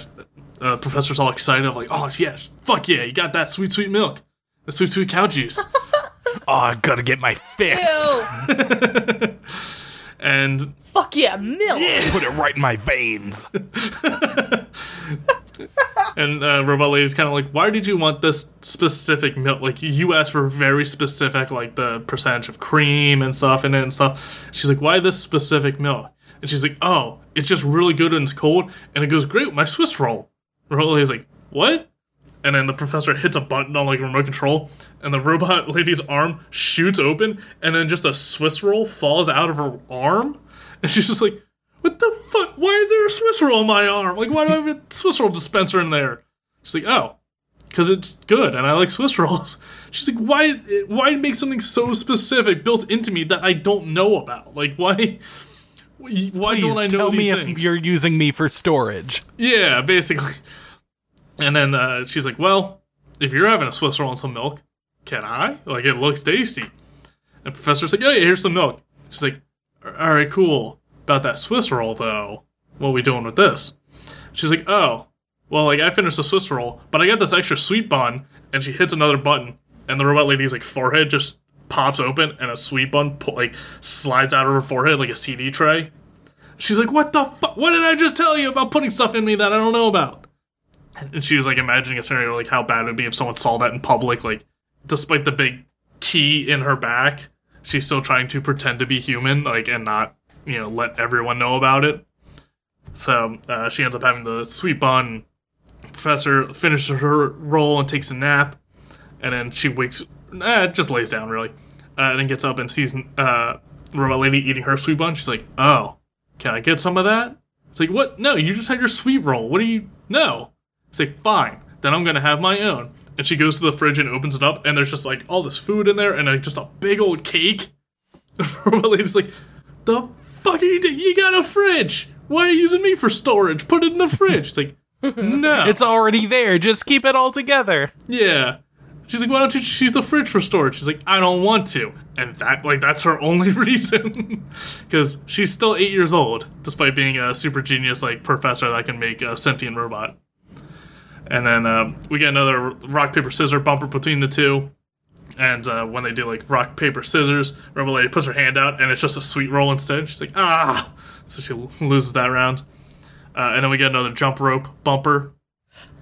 [SPEAKER 4] uh, professor's all excited, like, "Oh yes, fuck yeah, you got that sweet sweet milk, the sweet sweet cow juice."
[SPEAKER 2] oh, I gotta get my fix.
[SPEAKER 3] Ew.
[SPEAKER 4] and
[SPEAKER 3] Fuck yeah, milk. Yeah.
[SPEAKER 2] Put it right in my veins.
[SPEAKER 4] and uh, robot lady's kind of like, "Why did you want this specific milk? Like you asked for very specific, like the percentage of cream and stuff in it and stuff." She's like, "Why this specific milk?" And she's like, "Oh, it's just really good when it's cold, and it goes great with my Swiss roll." Robot lady's like, "What?" And then the professor hits a button on like a remote control, and the robot lady's arm shoots open, and then just a Swiss roll falls out of her arm, and she's just like, "What the fuck? Why is there a Swiss roll in my arm? Like, why do I have a Swiss roll dispenser in there?" She's like, "Oh, because it's good, and I like Swiss rolls." She's like, "Why? Why make something so specific built into me that I don't know about? Like, why?" Why
[SPEAKER 2] Please
[SPEAKER 4] don't I know
[SPEAKER 2] tell
[SPEAKER 4] these
[SPEAKER 2] me
[SPEAKER 4] things?
[SPEAKER 2] if you're using me for storage.
[SPEAKER 4] Yeah, basically. And then uh, she's like, "Well, if you're having a Swiss roll and some milk, can I? Like, it looks tasty." And Professor's like, oh yeah, here's some milk. She's like, all right, cool. About that Swiss roll though, what are we doing with this? She's like, oh, well, like I finished the Swiss roll, but I got this extra sweet bun. And she hits another button, and the robot lady's like forehead just pops open, and a sweet bun pu- like slides out of her forehead like a CD tray. She's like, what the fuck? What did I just tell you about putting stuff in me that I don't know about? And she was like imagining a scenario like how bad it would be if someone saw that in public. Like, despite the big key in her back, she's still trying to pretend to be human, like, and not, you know, let everyone know about it. So uh, she ends up having the sweet bun. Professor finishes her roll and takes a nap, and then she wakes, eh, just lays down really, uh, and then gets up and sees uh, robot lady eating her sweet bun. She's like, "Oh, can I get some of that?" It's like, "What? No, you just had your sweet roll. What do you? No." Like, "Fine, then I'm gonna have my own." And she goes to the fridge and opens it up, and there's just like all this food in there, and like, just a big old cake. lady's like, "The fuck are you doing? You got a fridge? Why are you using me for storage? Put it in the fridge." It's like, no,
[SPEAKER 2] It's already there. Just keep it all together.
[SPEAKER 4] yeah. She's like, why don't you just use the fridge for storage? She's like, I don't want to. And that, like, that's her only reason. Because she's still eight years old, despite being a super genius, like, professor that can make a sentient robot. And then um, we get another rock, paper, scissors bumper between the two. And uh, when they do, like, rock, paper, scissors, Rebel Lady puts her hand out, and it's just a sweet roll instead. She's like, ah! So she loses that round. Uh, and then we get another jump rope bumper.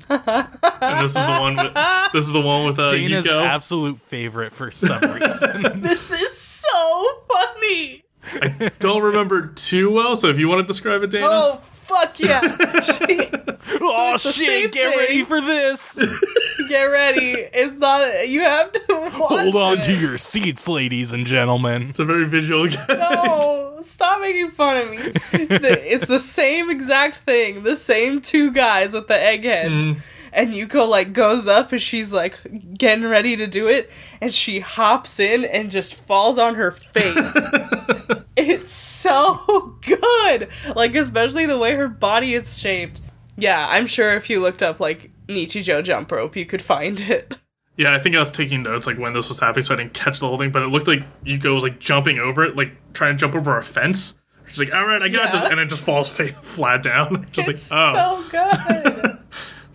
[SPEAKER 4] and this is the one with this is the one with uh,
[SPEAKER 2] Dana's
[SPEAKER 4] Yuko.
[SPEAKER 2] absolute favorite for some reason.
[SPEAKER 3] This is so funny.
[SPEAKER 4] I don't remember too well, so if you want to describe it, Dana.
[SPEAKER 3] Oh fuck yeah! She,
[SPEAKER 2] oh
[SPEAKER 3] it's the same
[SPEAKER 2] shit! Get ready for this.
[SPEAKER 3] get ready. It's not. You have to watch
[SPEAKER 2] Hold on
[SPEAKER 3] it.
[SPEAKER 2] to your seats, ladies and gentlemen.
[SPEAKER 4] It's a very visual game.
[SPEAKER 3] No, stop making fun of me. It's the same exact thing. The same two guys with the eggheads. Mm. And Yuko like goes up and she's like getting ready to do it, and she hops in and just falls on her face. it's so good, like especially the way her body is shaped. Yeah, I'm sure if you looked up like Nichijou jump rope, you could find it.
[SPEAKER 4] Yeah, I think I was taking notes like when this was happening, so I didn't catch the whole thing. But it looked like Yuko was like jumping over it, like trying to jump over a fence. She's like, "All right, I got
[SPEAKER 3] Yeah.
[SPEAKER 4] this," and it just falls fa- flat down. Just
[SPEAKER 3] it's
[SPEAKER 4] like, oh,
[SPEAKER 3] so good.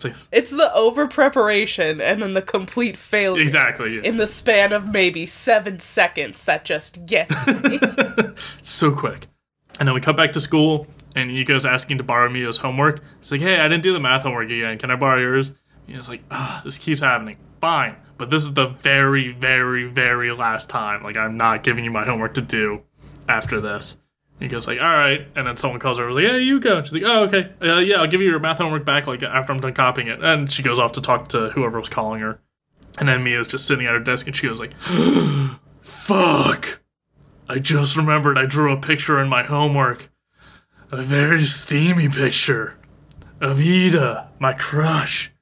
[SPEAKER 4] It's
[SPEAKER 3] It's the over preparation and then the complete failure.
[SPEAKER 4] exactly. Yeah.
[SPEAKER 3] In the span of maybe seven seconds, that just gets me.
[SPEAKER 4] so quick. And then we cut back to school, and Yuko's asking to borrow Mia's homework. She's like, "Hey, I didn't do the math homework again. Can I borrow yours?" Mia's like, "Ah, this keeps happening. Fine, but this is the very, very, very last time. Like, I'm not giving you my homework to do after this." He goes like, "All right," and then someone calls her like, "Hey, Yuko." And she's like, "Oh, okay. Uh, yeah, I'll give you your math homework back like after I'm done copying it." And she goes off to talk to whoever was calling her. And then Mia's just sitting at her desk, and she goes like, "Fuck." I just remembered I drew a picture in my homework. A very steamy picture of Ida, my crush.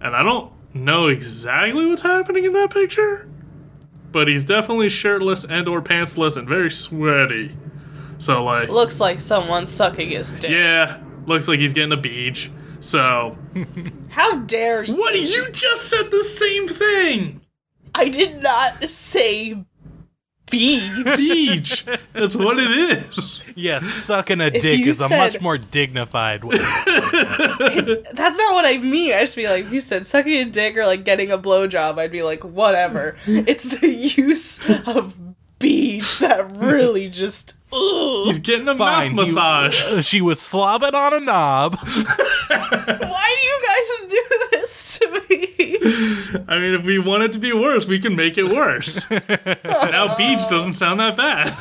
[SPEAKER 4] And I don't know exactly what's happening in that picture, but he's definitely shirtless and or pantsless and very sweaty. So like
[SPEAKER 3] Looks like someone's sucking his dick.
[SPEAKER 4] yeah, looks like he's getting a beach. So,
[SPEAKER 3] How dare you?
[SPEAKER 4] what you just said the same thing.
[SPEAKER 3] I did not say B.
[SPEAKER 4] Beach. That's what it is.
[SPEAKER 2] Yes, sucking a dick
[SPEAKER 3] you
[SPEAKER 2] is a much more dignified way.
[SPEAKER 3] It's, that's not what I mean. I should be like, if you said sucking a dick or like getting a blowjob, I'd be like, whatever. it's the use of beach that really just. Ugh.
[SPEAKER 4] He's getting a
[SPEAKER 2] Fine.
[SPEAKER 4] mouth
[SPEAKER 2] you-
[SPEAKER 4] massage.
[SPEAKER 2] uh, she was slobbing on a knob.
[SPEAKER 3] Why do you guys do this to me?
[SPEAKER 4] I mean, if we want it to be worse, we can make it worse. now, beach doesn't sound that bad.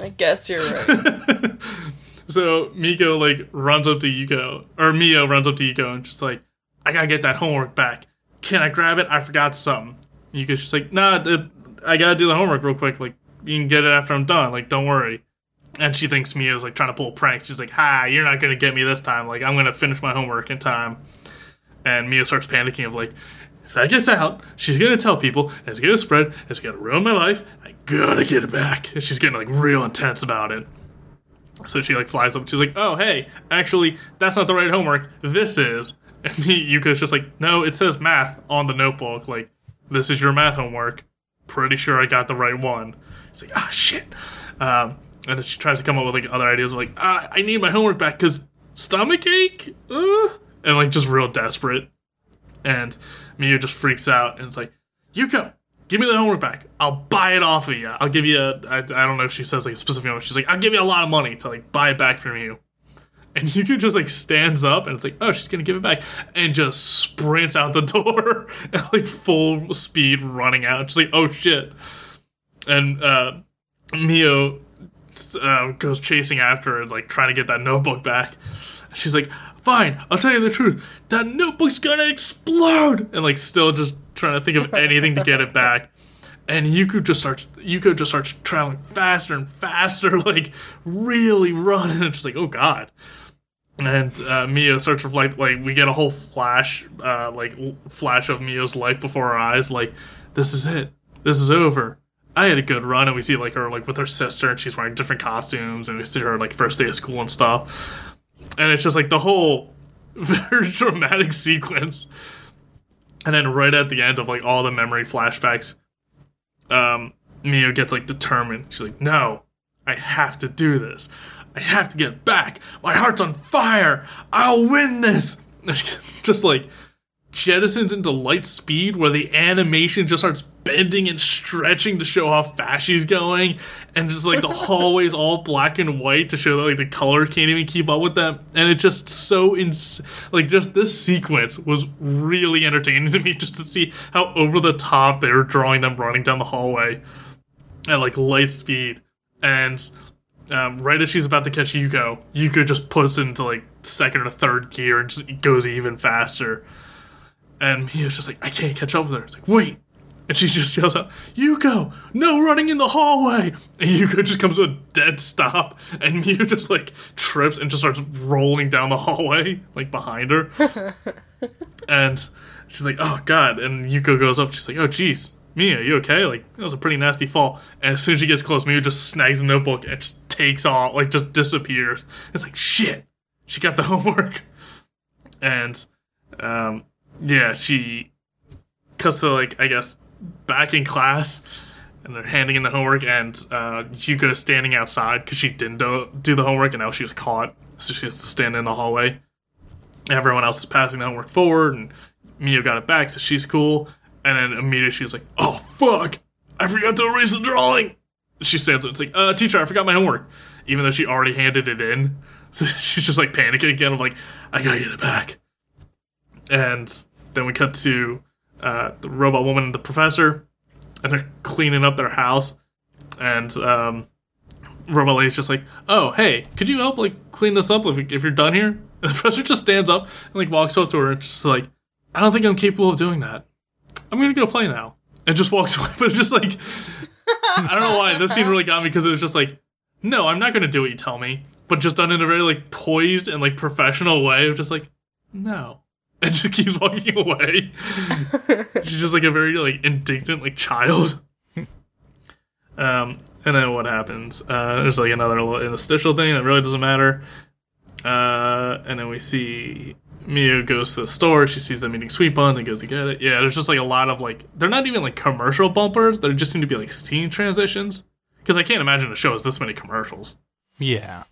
[SPEAKER 3] I guess you're right.
[SPEAKER 4] So Miko like runs up to Yuko, or Mio runs up to Yuko and just like, I gotta get that homework back. Can I grab it? I forgot something. Yuko's just like, Nah, it, I gotta do the homework real quick. Like, you can get it after I'm done. Like, don't worry. And she thinks Mio's like trying to pull a prank. She's like, Ha, you're not gonna get me this time. Like, I'm gonna finish my homework in time. And Mio starts panicking of like, if that gets out, she's gonna tell people, it's gonna spread, it's gonna ruin my life. I gotta get it back. And she's getting like real intense about it. So she like flies up. She's like, "Oh, hey, actually, that's not the right homework. This is." And Yuko's just like, "No, it says math on the notebook. Like, this is your math homework." pretty sure I got the right one. It's like, ah, shit. Um, and then she tries to come up with like other ideas, like, ah, I need my homework back because stomach ache, uh, and like just real desperate. And Mio just freaks out and it's like, Yuko, give me the homework back. I'll buy it off of you. I'll give you a, I, I don't know if she says like a specific number. She's like, I'll give you a lot of money to like buy it back from you. And Yuko just like stands up and it's like, oh, she's gonna give it back, and just sprints out the door at like full speed running out. She's like, oh shit. And uh, Mio uh, goes chasing after her, like trying to get that notebook back. She's like, "Fine, I'll tell you the truth. That notebook's gonna explode!" And like, still just trying to think of anything to get it back. And Yuko just starts. Yuko just starts traveling faster and faster, like really running. It's just like, oh god. And uh, Mio starts reflect. Like we get a whole flash, uh, like flash of Mio's life before our eyes. Like this is it. This is over. I had a good run, and we see like her like with her sister, and she's wearing different costumes, and we see her like first day of school and stuff. And it's just like the whole very dramatic sequence. And then right at the end of like all the memory flashbacks, um, Mio gets like determined. She's like, "No, I have to do this. I have to get back. My heart's on fire. I'll win this." just like jettisons into light speed where the animation just starts bending and stretching to show how fast she's going and just like the hallways all black and white to show that like the color can't even keep up with them and it's just so ins like just this sequence was really entertaining to me just to see how over the top they were drawing them running down the hallway at like light speed and um, right as she's about to catch Yuko, Yuko just puts into like second or third gear and just goes even faster. And Mia's just like, I can't catch up with her. It's like, wait. And she just yells out, Yuko, no running in the hallway. And Yuko just comes to a dead stop. And Mio just like trips and just starts rolling down the hallway, like behind her. and she's like, oh God. And Yuko goes up. She's like, oh jeez, Mia, you okay? Like, that was a pretty nasty fall. And as soon as she gets close, Mia just snags the notebook and just takes off, like just disappears. It's like, shit, she got the homework. And um, yeah, she cuts to like I guess back in class, and they're handing in the homework, and uh, Yuko's standing outside because she didn't do, do the homework, and now she was caught, so she has to stand in the hallway. Everyone else is passing the homework forward, and Mio got it back, so she's cool. And then immediately she's like, "Oh fuck, I forgot to erase the drawing." She stands up, it's like, "Uh, teacher, I forgot my homework," even though she already handed it in. So she's just like panicking again of like, "I gotta get it back." and then we cut to uh, the robot woman and the professor, and they're cleaning up their house, and um, robot lady's just like, "Oh, hey, could you help like clean this up if, if you're done here?" And the professor just stands up and like walks up to her and just like, "I don't think I'm capable of doing that. I'm gonna go play now," and just walks away. But it's just like, I don't know why this scene really got me because it was just like, "No, I'm not gonna do what you tell me," but just done in a very like poised and like professional way of just like, "No." and just keeps walking away. She's just like a very like indignant like child. Um, and then what happens? Uh, there's like another little interstitial thing that really doesn't matter. Uh, and then we see Mia goes to the store. She sees them eating sweet buns and goes to get it. Yeah, there's just like a lot of like they're not even like commercial bumpers. They just seem to be like scene transitions. Because I can't imagine a show has this many commercials.
[SPEAKER 2] Yeah.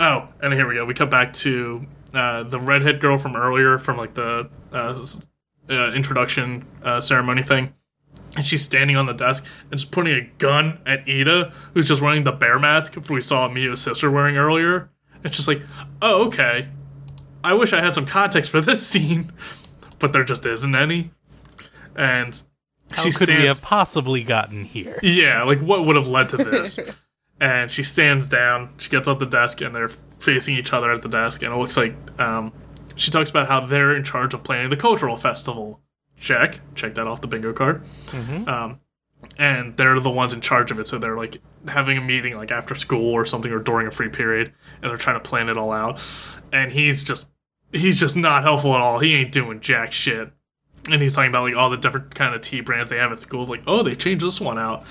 [SPEAKER 4] Oh, and here we go. We cut back to uh, the redhead girl from earlier, from like the uh, uh, introduction uh, ceremony thing, and she's standing on the desk and just pointing a gun at Ida, who's just wearing the bear mask we saw Mia's sister wearing earlier. It's just like, oh, okay. I wish I had some context for this scene, but there just isn't any. And
[SPEAKER 2] How
[SPEAKER 4] she
[SPEAKER 2] could we have possibly gotten here?
[SPEAKER 4] yeah, like what would have led to this? and she stands down. She gets off the desk, and they're facing each other at the desk. And it looks like um, she talks about how they're in charge of planning the cultural festival. Check, check that off the bingo card. Um, and they're the ones in charge of it. So they're like having a meeting like after school or something, or during a free period, and they're trying to plan it all out. And he's just he's just not helpful at all. He ain't doing jack shit. And he's talking about like all the different kind of tea brands they have at school. Like, oh, they changed this one out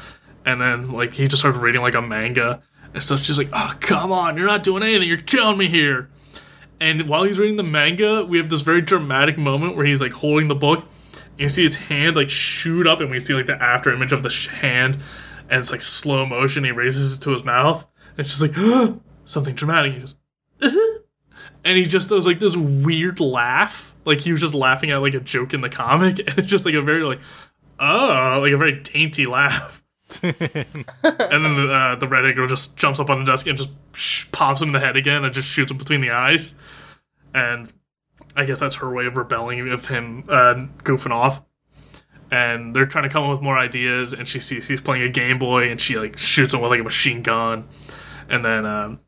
[SPEAKER 4] and then like he just started reading like a manga and so she's like oh come on you're not doing anything. You're killing me here. And while he's reading the manga we have this very dramatic moment where he's like holding the book. And You see his hand like shoot up, and we see like the after image of the sh- hand, and it's like slow motion. He raises it to his mouth, and it's just like something dramatic. He just, uh-huh. and he just does like this weird laugh, like he was just laughing at like a joke in the comic, and it's just like a very like, oh, like a very dainty laugh. and then the, uh, the redhead girl just jumps up on the desk and just sh- pops him in the head again and just shoots him between the eyes. And I guess that's her way of rebelling of him uh, goofing off. And they're trying to come up with more ideas, and she sees he's playing a Game Boy, and she like shoots him with like a machine gun. And then um,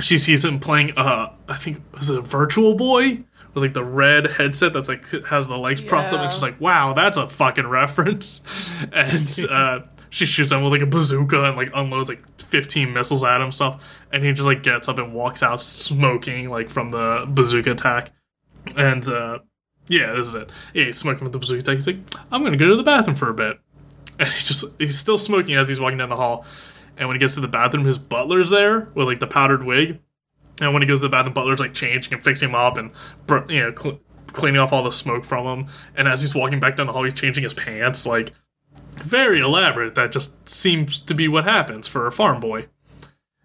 [SPEAKER 4] she sees him playing, uh, I think it was a Virtual Boy with like the red headset that's like has the legs propped up, and she's like, "Wow, that's a fucking reference." and uh, she shoots him with like a bazooka and like unloads like 15 missiles at him stuff, and he just like gets up and walks out smoking like from the bazooka attack. And uh, yeah, this is it. Yeah, he's smoking with the bazooka attack. He's like, "I'm gonna go to the bathroom for a bit," and he just he's still smoking as he's walking down the hall. And when he gets to the bathroom, his butler's there with like the powdered wig. And when he goes to the bathroom, butler's like changing and fixing him up and you know cl- cleaning off all the smoke from him. And as he's walking back down the hall, he's changing his pants. Like very elaborate. That just seems to be what happens for a farm boy.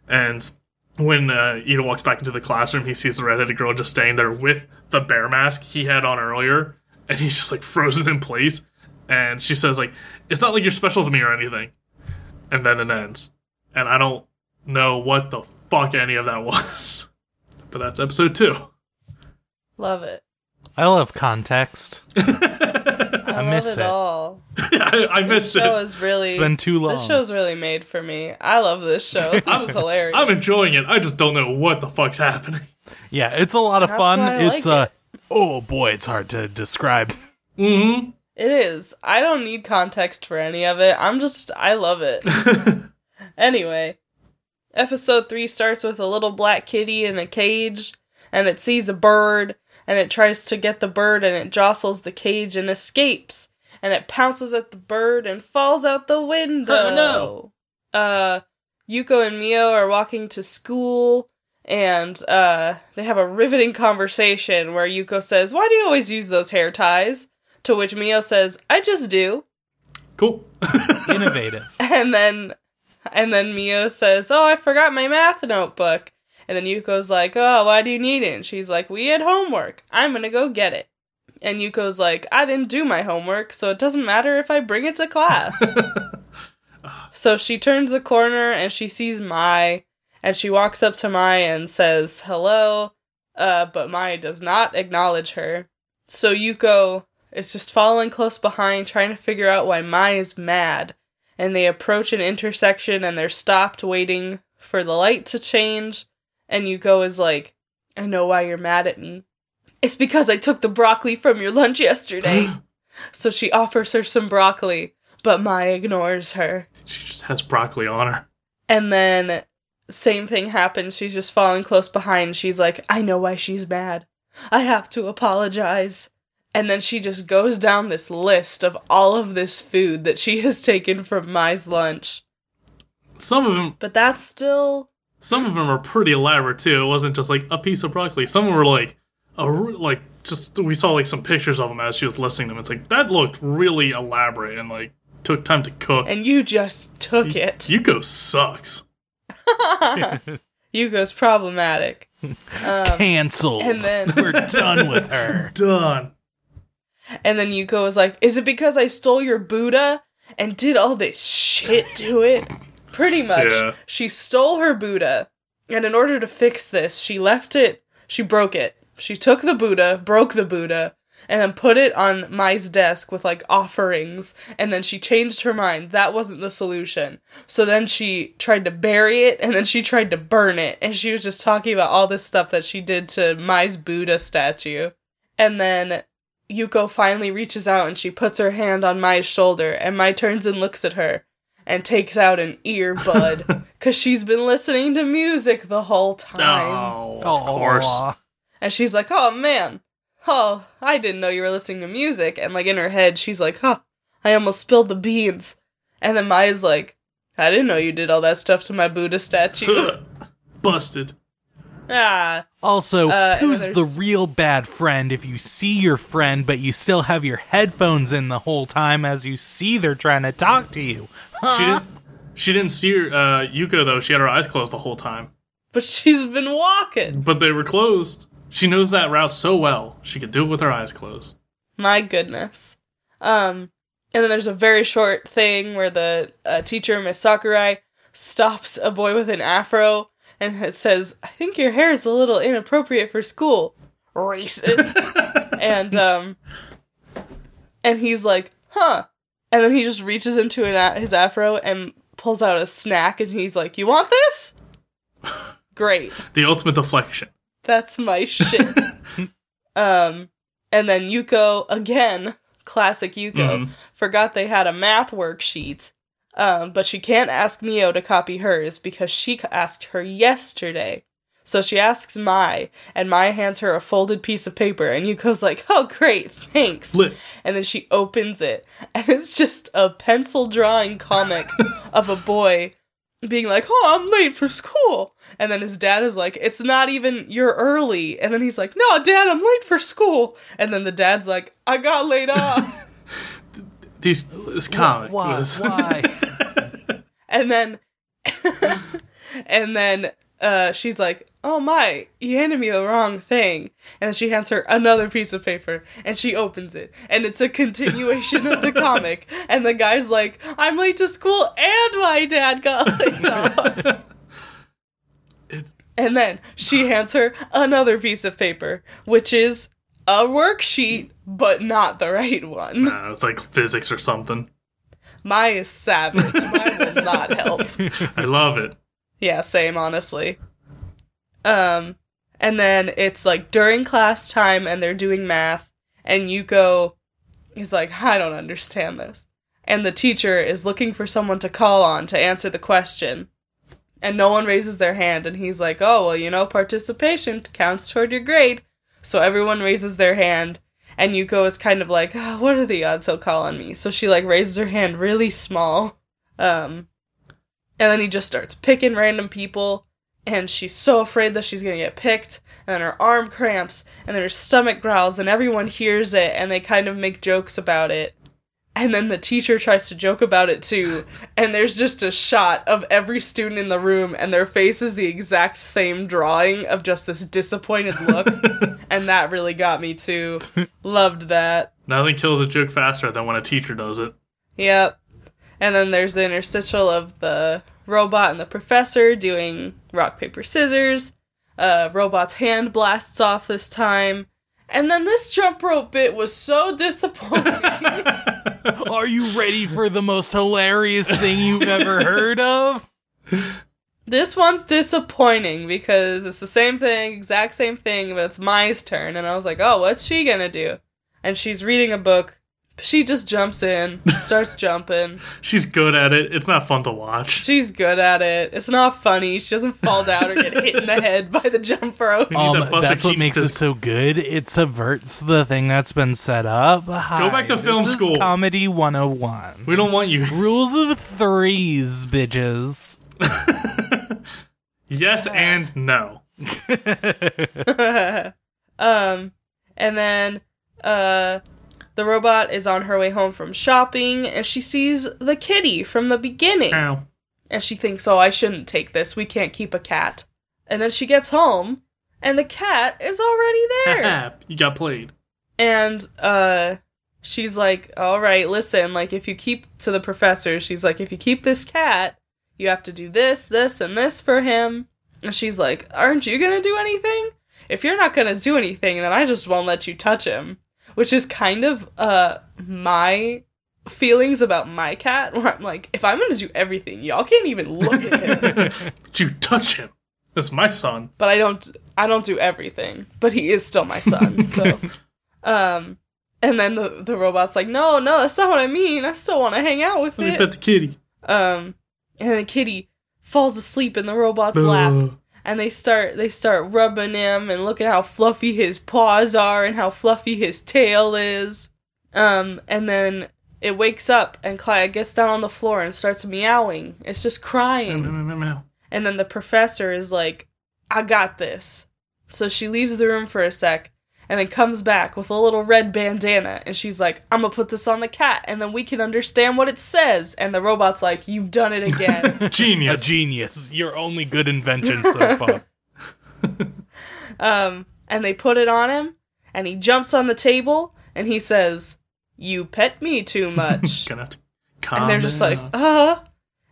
[SPEAKER 4] And when uh, Ida walks back into the classroom, he sees the redheaded girl just staying there with the bear mask he had on earlier, and he's just like frozen in place. And she says like, "It's not like you're special to me or anything." And then it ends, and I don't know what the fuck any of that was. But that's episode two.
[SPEAKER 3] Love it.
[SPEAKER 2] I love context.
[SPEAKER 3] I, love
[SPEAKER 2] miss
[SPEAKER 3] it,
[SPEAKER 2] it.
[SPEAKER 3] all.
[SPEAKER 4] I, I missed
[SPEAKER 3] This show
[SPEAKER 4] it.
[SPEAKER 3] is really.
[SPEAKER 2] It's been too long.
[SPEAKER 3] This show's really made for me. I love this show. This is hilarious.
[SPEAKER 4] I'm enjoying it. I just don't know what the fuck's happening.
[SPEAKER 2] Yeah, it's a lot of
[SPEAKER 3] That's
[SPEAKER 2] fun.
[SPEAKER 3] why I
[SPEAKER 2] It's
[SPEAKER 3] like
[SPEAKER 2] uh oh boy, it's hard to describe.
[SPEAKER 4] Mm-hmm.
[SPEAKER 3] It is. I don't need context for any of it. I'm just. I love it. anyway, episode 3 starts with a little black kitty in a cage, and it sees a bird, and it tries to get the bird, and it jostles the cage and escapes. And it pounces at the bird and falls out the window.
[SPEAKER 4] Oh, no.
[SPEAKER 3] Uh, Yuko and Mio are walking to school. And uh, they have a riveting conversation where Yuko says, Why do you always use those hair ties? To which Mio says, I just do.
[SPEAKER 4] Cool.
[SPEAKER 2] Innovative.
[SPEAKER 3] And then and then Mio says, "Oh, I forgot my math notebook." And then Yuko's like, "Oh, why do you need it?" And she's like, "We had homework. I'm going to go get it." And Yuko's like, "I didn't do my homework, so it doesn't matter if I bring it to class." so she turns the corner and she sees Mai and she walks up to Mai and says, "Hello." Uh, but Mai does not acknowledge her. So Yuko is just following close behind, trying to figure out why Mai is mad. And they approach an intersection and they're stopped waiting for the light to change. And Yuko is like, I know why you're mad at me. It's because I took the broccoli from your lunch yesterday. so she offers her some broccoli, but Mai ignores her.
[SPEAKER 4] She just has broccoli on her.
[SPEAKER 3] And then same thing happens. She's just following close behind. She's like, I know why she's mad. I have to apologize. And then she just goes down this list of all of this food that she has taken from Mai's lunch.
[SPEAKER 4] Some of them,
[SPEAKER 3] But that's still
[SPEAKER 4] some of them are pretty elaborate too. It wasn't just like a piece of broccoli. Some of them were like a r- like just we saw like some pictures of them as she was listing them. It's like that looked really elaborate and like took time to cook.
[SPEAKER 3] and you just took it.
[SPEAKER 4] Yuko sucks.
[SPEAKER 3] Yuko's problematic.
[SPEAKER 2] Um, Cancelled.
[SPEAKER 3] And then
[SPEAKER 2] We're done with her.
[SPEAKER 4] Done.
[SPEAKER 3] and then Yuko was like, "Is it because I stole your Buddha and did all this shit to it?" Pretty much.
[SPEAKER 4] Yeah.
[SPEAKER 3] She stole her Buddha, and in order to fix this, she left it. She broke it. She took the Buddha, broke the Buddha, and then put it on Mai's desk with like offerings, and then she changed her mind. That wasn't the solution. So then she tried to bury it, and then she tried to burn it, and she was just talking about all this stuff that she did to Mai's Buddha statue. And then Yuko finally reaches out and she puts her hand on Mai's shoulder, and Mai turns and looks at her and takes out an earbud because she's been listening to music the whole time.
[SPEAKER 4] Oh, of oh. course.
[SPEAKER 2] Aw.
[SPEAKER 3] And she's like, oh man, oh, I didn't know you were listening to music. And like in her head, she's like, huh, I almost spilled the beans. And then Maya's like, I didn't know you did all that stuff to my Buddha statue.
[SPEAKER 4] Busted.
[SPEAKER 3] Ah,
[SPEAKER 2] Also,
[SPEAKER 3] Uh,
[SPEAKER 2] who's the real bad friend if you see your friend but you still have your headphones in the whole time as you see they're trying to talk to you?
[SPEAKER 4] She didn't. She didn't see her, uh, Yuko though. She had her eyes closed the whole time,
[SPEAKER 3] but she's been walking.
[SPEAKER 4] but they were closed. She knows that route so well. She could do it with her eyes closed.
[SPEAKER 3] My goodness. Um, and then there's a very short thing where the uh, teacher, Miss Sakurai, stops a boy with an afro and says, "I think your hair is a little inappropriate for school." Racist. and um, and he's like, "Huh." And then he just reaches into an a- his afro and pulls out a snack, and he's like, "You want this?" Great.
[SPEAKER 4] The ultimate deflection.
[SPEAKER 3] That's my shit. um, and then Yuko again, classic Yuko,
[SPEAKER 4] Mhm.
[SPEAKER 3] forgot they had a math worksheet. Um, but she can't ask Mio to copy hers because she asked her yesterday. So she asks Mai, and Mai hands her a folded piece of paper, and Yuko's like, "Oh, great, thanks."
[SPEAKER 4] Lit.
[SPEAKER 3] And then she opens it, and it's just a pencil drawing comic of a boy being like, "Oh, I'm late for school," and then his dad is like, "It's not even you're early," and then he's like, "No, Dad, I'm late for school," and then the dad's like, "I got laid off,"
[SPEAKER 4] These this comic
[SPEAKER 2] Why?
[SPEAKER 4] was
[SPEAKER 2] Why?
[SPEAKER 3] and then, and then. Uh, she's like, "Oh my, you handed me the wrong thing," and then she hands her another piece of paper, and she opens it, and it's a continuation of the comic. And the guy's like, "I'm late to school, and my dad got laid off."
[SPEAKER 4] it's,
[SPEAKER 3] And then she hands her another piece of paper, which is a worksheet, but not the right one.
[SPEAKER 4] nah, it's like physics or something.
[SPEAKER 3] Mai is savage. Mine will not help.
[SPEAKER 4] I love it.
[SPEAKER 3] Yeah, same, honestly. Um, and then it's like during class time and they're doing math, and Yuko is like, I don't understand this. And the teacher is looking for someone to call on to answer the question. And no one raises their hand, and he's like, Oh, well, you know, participation counts toward your grade. So everyone raises their hand, and Yuko is kind of like, oh, What are the odds he'll call on me? So she, like, raises her hand really small. Um, and then he just starts picking random people, and she's so afraid that she's gonna get picked, and then her arm cramps, and then her stomach growls, and everyone hears it, and they kind of make jokes about it. And then the teacher tries to joke about it too, and there's just a shot of every student in the room, and their face is the exact same drawing of just this disappointed look, and that really got me too. Loved that.
[SPEAKER 4] Nothing kills a joke faster than when a teacher does it.
[SPEAKER 3] Yep. And then there's the interstitial of the robot and the professor doing rock, paper, scissors. Uh, robot's hand blasts off this time. And then this jump rope bit was so disappointing.
[SPEAKER 2] Are you ready for the most hilarious thing you've ever heard of?
[SPEAKER 3] this one's disappointing because it's the same thing, exact same thing, but it's Mai's turn. And I was like, oh, what's she gonna do? And she's reading a book. She just jumps in, starts jumping.
[SPEAKER 4] She's good at it. It's not fun to watch.
[SPEAKER 3] She's good at it. It's not funny. She doesn't fall down or get hit in the head by the jump rope.
[SPEAKER 2] Um, that's what
[SPEAKER 4] Keaton
[SPEAKER 2] makes it so good. It subverts the thing that's been set up. Hi,
[SPEAKER 4] back to film
[SPEAKER 2] this is
[SPEAKER 4] school.
[SPEAKER 2] Comedy 101.
[SPEAKER 4] We don't want you.
[SPEAKER 2] Rules of threes, bitches.
[SPEAKER 4] Yes and no.
[SPEAKER 3] Um, and then uh, the robot is on her way home from shopping, and she sees the kitty from the beginning,
[SPEAKER 4] Ow.
[SPEAKER 3] and she thinks, "Oh, I shouldn't take this. We can't keep a cat." And then she gets home, and the cat is already there.
[SPEAKER 4] you got played.
[SPEAKER 3] and uh she's like all right listen like if you keep to the professor she's like if you keep this cat you have to do this this and this for him and she's like aren't you gonna do anything if you're not gonna do anything then i just won't let you touch him which is kind of uh my feelings about my cat where i'm like if i'm gonna do everything y'all can't even look at him
[SPEAKER 4] Did you touch him? That's my son.
[SPEAKER 3] but I don't I don't do everything. But he is still my son. So um and then the the robot's like, "No, no, that's not what I mean. I still want to hang out with
[SPEAKER 4] Let me pet the kitty.
[SPEAKER 3] Um and the Kitty falls asleep in the robot's lap
[SPEAKER 4] Ugh.
[SPEAKER 3] And they start they start rubbing him and look at how fluffy his paws are and how fluffy his tail is. Um and then it wakes up and Clyde gets down on the floor and starts meowing. It's just crying.
[SPEAKER 4] Meow, meow, meow.
[SPEAKER 3] And then the professor is like, I got this. So she leaves the room for a sec and then comes back with a little red bandana and she's like, I'm gonna put this on the cat and then we can understand what it says. And the robot's like, You've done it again.
[SPEAKER 2] A
[SPEAKER 4] Genius.
[SPEAKER 2] genius. Your only good invention so far.
[SPEAKER 3] um, and they put it on him and he jumps on the table and he says, You pet me too much.
[SPEAKER 4] Gonna have
[SPEAKER 3] and they're just like,
[SPEAKER 4] calm
[SPEAKER 3] uh.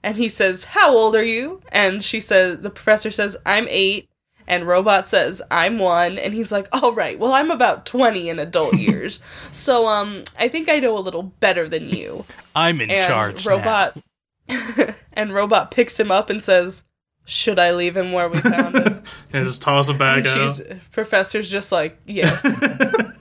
[SPEAKER 3] And he says, How old are you? And she says, The professor says, I'm eight. And Robot says, I'm one. And he's like, All right, well, I'm about 20 in adult years. so, um, I think I know a little better than you.
[SPEAKER 2] I'm in
[SPEAKER 3] And
[SPEAKER 2] charge.
[SPEAKER 3] Robot. and Robot picks him up and says, Should I leave him where we found him?
[SPEAKER 4] and just toss it back
[SPEAKER 3] and
[SPEAKER 4] out.
[SPEAKER 3] Professor's just like, Yes. and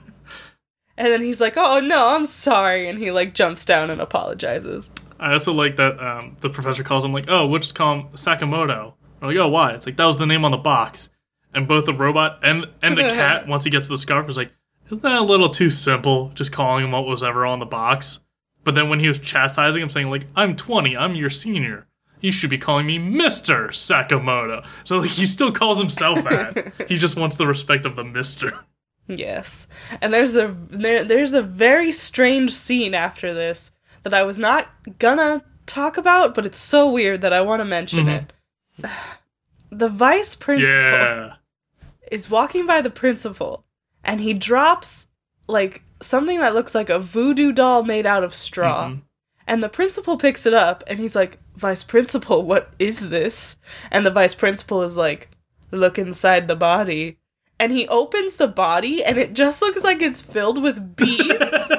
[SPEAKER 3] then he's like, Oh, no, I'm sorry. And he, like, jumps down and apologizes.
[SPEAKER 4] I also like that um, the professor calls him like, oh, we'll just call him Sakamoto. We're like, oh, why? It's like that was the name on the box. And both the robot and and the cat, once he gets the scarf, is like, isn't that a little too simple? Just calling him what was ever on the box. But then when he was chastising him, saying like, I'm 20, I'm your senior. You should be calling me Mister Sakamoto. So like he still calls himself that. he just wants the respect of the Mister.
[SPEAKER 3] Yes. And there's a there, there's a very strange scene after this that I was not gonna talk about, but it's so weird that I want to mention mm-hmm. it. The vice principal
[SPEAKER 4] Yeah.
[SPEAKER 3] Is walking by the principal and he drops like something that looks like a voodoo doll made out of straw. Mm-hmm. And the principal picks it up and he's like, Vice principal, what is this? And the vice principal is like, Look inside the body. And he opens the body and it just looks like it's filled with beads.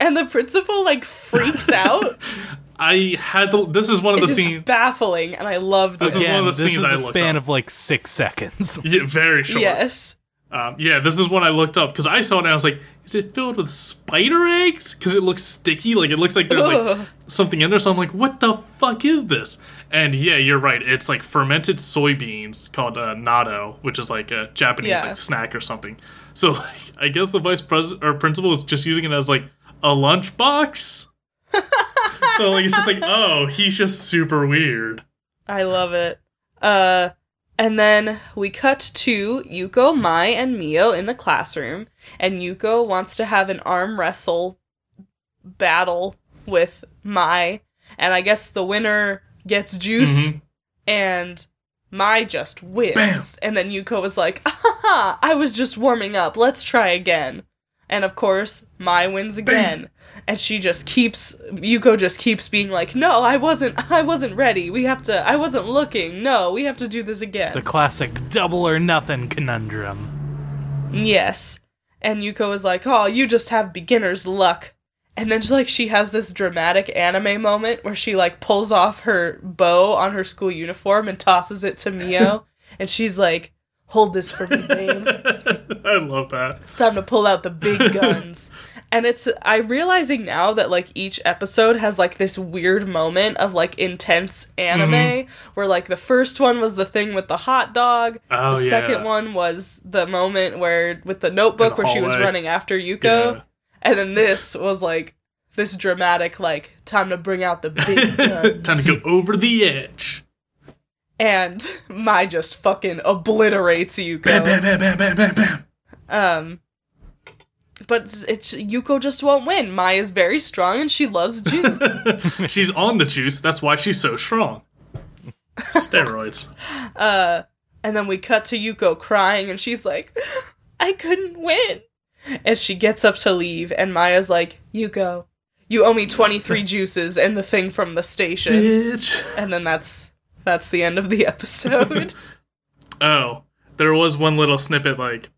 [SPEAKER 3] and the principal like freaks out.
[SPEAKER 4] I had the. This is one of the scenes.
[SPEAKER 3] baffling and I love
[SPEAKER 4] This
[SPEAKER 3] this.
[SPEAKER 4] is one of the
[SPEAKER 2] this
[SPEAKER 4] scenes
[SPEAKER 2] is
[SPEAKER 4] I
[SPEAKER 2] a
[SPEAKER 4] looked
[SPEAKER 2] span
[SPEAKER 4] up.
[SPEAKER 2] of like six seconds.
[SPEAKER 4] Yeah, very short.
[SPEAKER 3] Yes.
[SPEAKER 4] Um, yeah, this is one I looked up because I saw it and I was like, is it filled with spider eggs? Because it looks sticky. Like, it looks like there's like something in there. So I'm like, what the fuck is this? And yeah, you're right. It's like fermented soybeans called uh, natto, which is like a Japanese
[SPEAKER 3] Yeah.
[SPEAKER 4] like snack or something. So like, I guess the vice president or principal is just using it as like a lunchbox. so like, it's just like, oh, he's just super weird.
[SPEAKER 3] I love it. Uh and then we cut to Yuko, Mai, and Mio in the classroom, and Yuko wants to have an arm wrestle battle with Mai, and I guess the winner gets juice,
[SPEAKER 4] Mhm.
[SPEAKER 3] and Mai just wins.
[SPEAKER 4] Bam.
[SPEAKER 3] And then Yuko was like, "Aha! I was just warming up. Let's try again." And of course, Mai wins again. And she just keeps Yuko just keeps being like, "No, I wasn't I wasn't ready. We have to I wasn't looking. No, we have to do this again."
[SPEAKER 2] The classic double or nothing conundrum.
[SPEAKER 3] Yes. And Yuko is like, "Oh, you just have beginner's luck." And then she, like she has this dramatic anime moment where she like pulls off her bow on her school uniform and tosses it to Mio, and she's like, "Hold this for me, babe.
[SPEAKER 4] I love that.
[SPEAKER 3] It's time to pull out the big guns." And it's I'm realizing now that like each episode has like this weird moment of like intense anime where like the first one was the thing with the hot dog,
[SPEAKER 4] Oh,
[SPEAKER 3] the
[SPEAKER 4] yeah.
[SPEAKER 3] second one was the moment where with the notebook
[SPEAKER 4] the
[SPEAKER 3] where she was running after Yuko,
[SPEAKER 4] Yeah.
[SPEAKER 3] and then this was like this dramatic like time to bring out the big guns.
[SPEAKER 4] Time to go over the edge.
[SPEAKER 3] and Mai just fucking obliterates Yuko.
[SPEAKER 4] Bam, bam, bam, bam, bam, bam, bam.
[SPEAKER 3] Um but it's Yuko just won't win. Maya's very strong and she loves juice.
[SPEAKER 4] she's on the juice. That's why she's so strong. Steroids.
[SPEAKER 3] uh, and then we cut to Yuko crying and she's like, I couldn't win. And she gets up to leave and Maya's like, Yuko, you owe me 23 juices and the thing from the station.
[SPEAKER 4] Bitch.
[SPEAKER 3] And then that's that's the end of the episode.
[SPEAKER 4] Oh, there was one little snippet like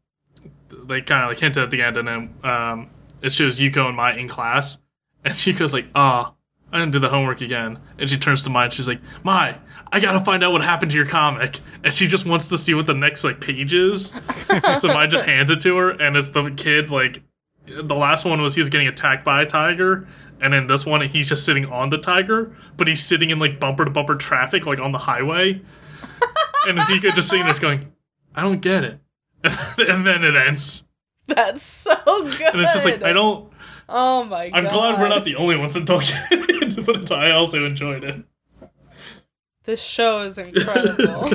[SPEAKER 4] they kind of like hinted at the end, and then um, it shows Yuko and Mai in class, and she goes like, "Ah, I didn't do the homework again." And she turns to Mai and she's like, "Mai, I gotta find out what happened to your comic." And she just wants to see what the next like page is. so Mai just hands it to her, and it's the kid like the last one was he was getting attacked by a tiger. And in this one, he's just sitting on the tiger, but he's sitting in like bumper to bumper traffic, like on the highway. and Ezekiel just sitting there going, I don't get it. and then it ends.
[SPEAKER 3] that's so good.
[SPEAKER 4] And it's just like, I don't.
[SPEAKER 3] Oh my god.
[SPEAKER 4] I'm glad we're not the only ones that don't get it, but I also enjoyed it.
[SPEAKER 3] This show is incredible.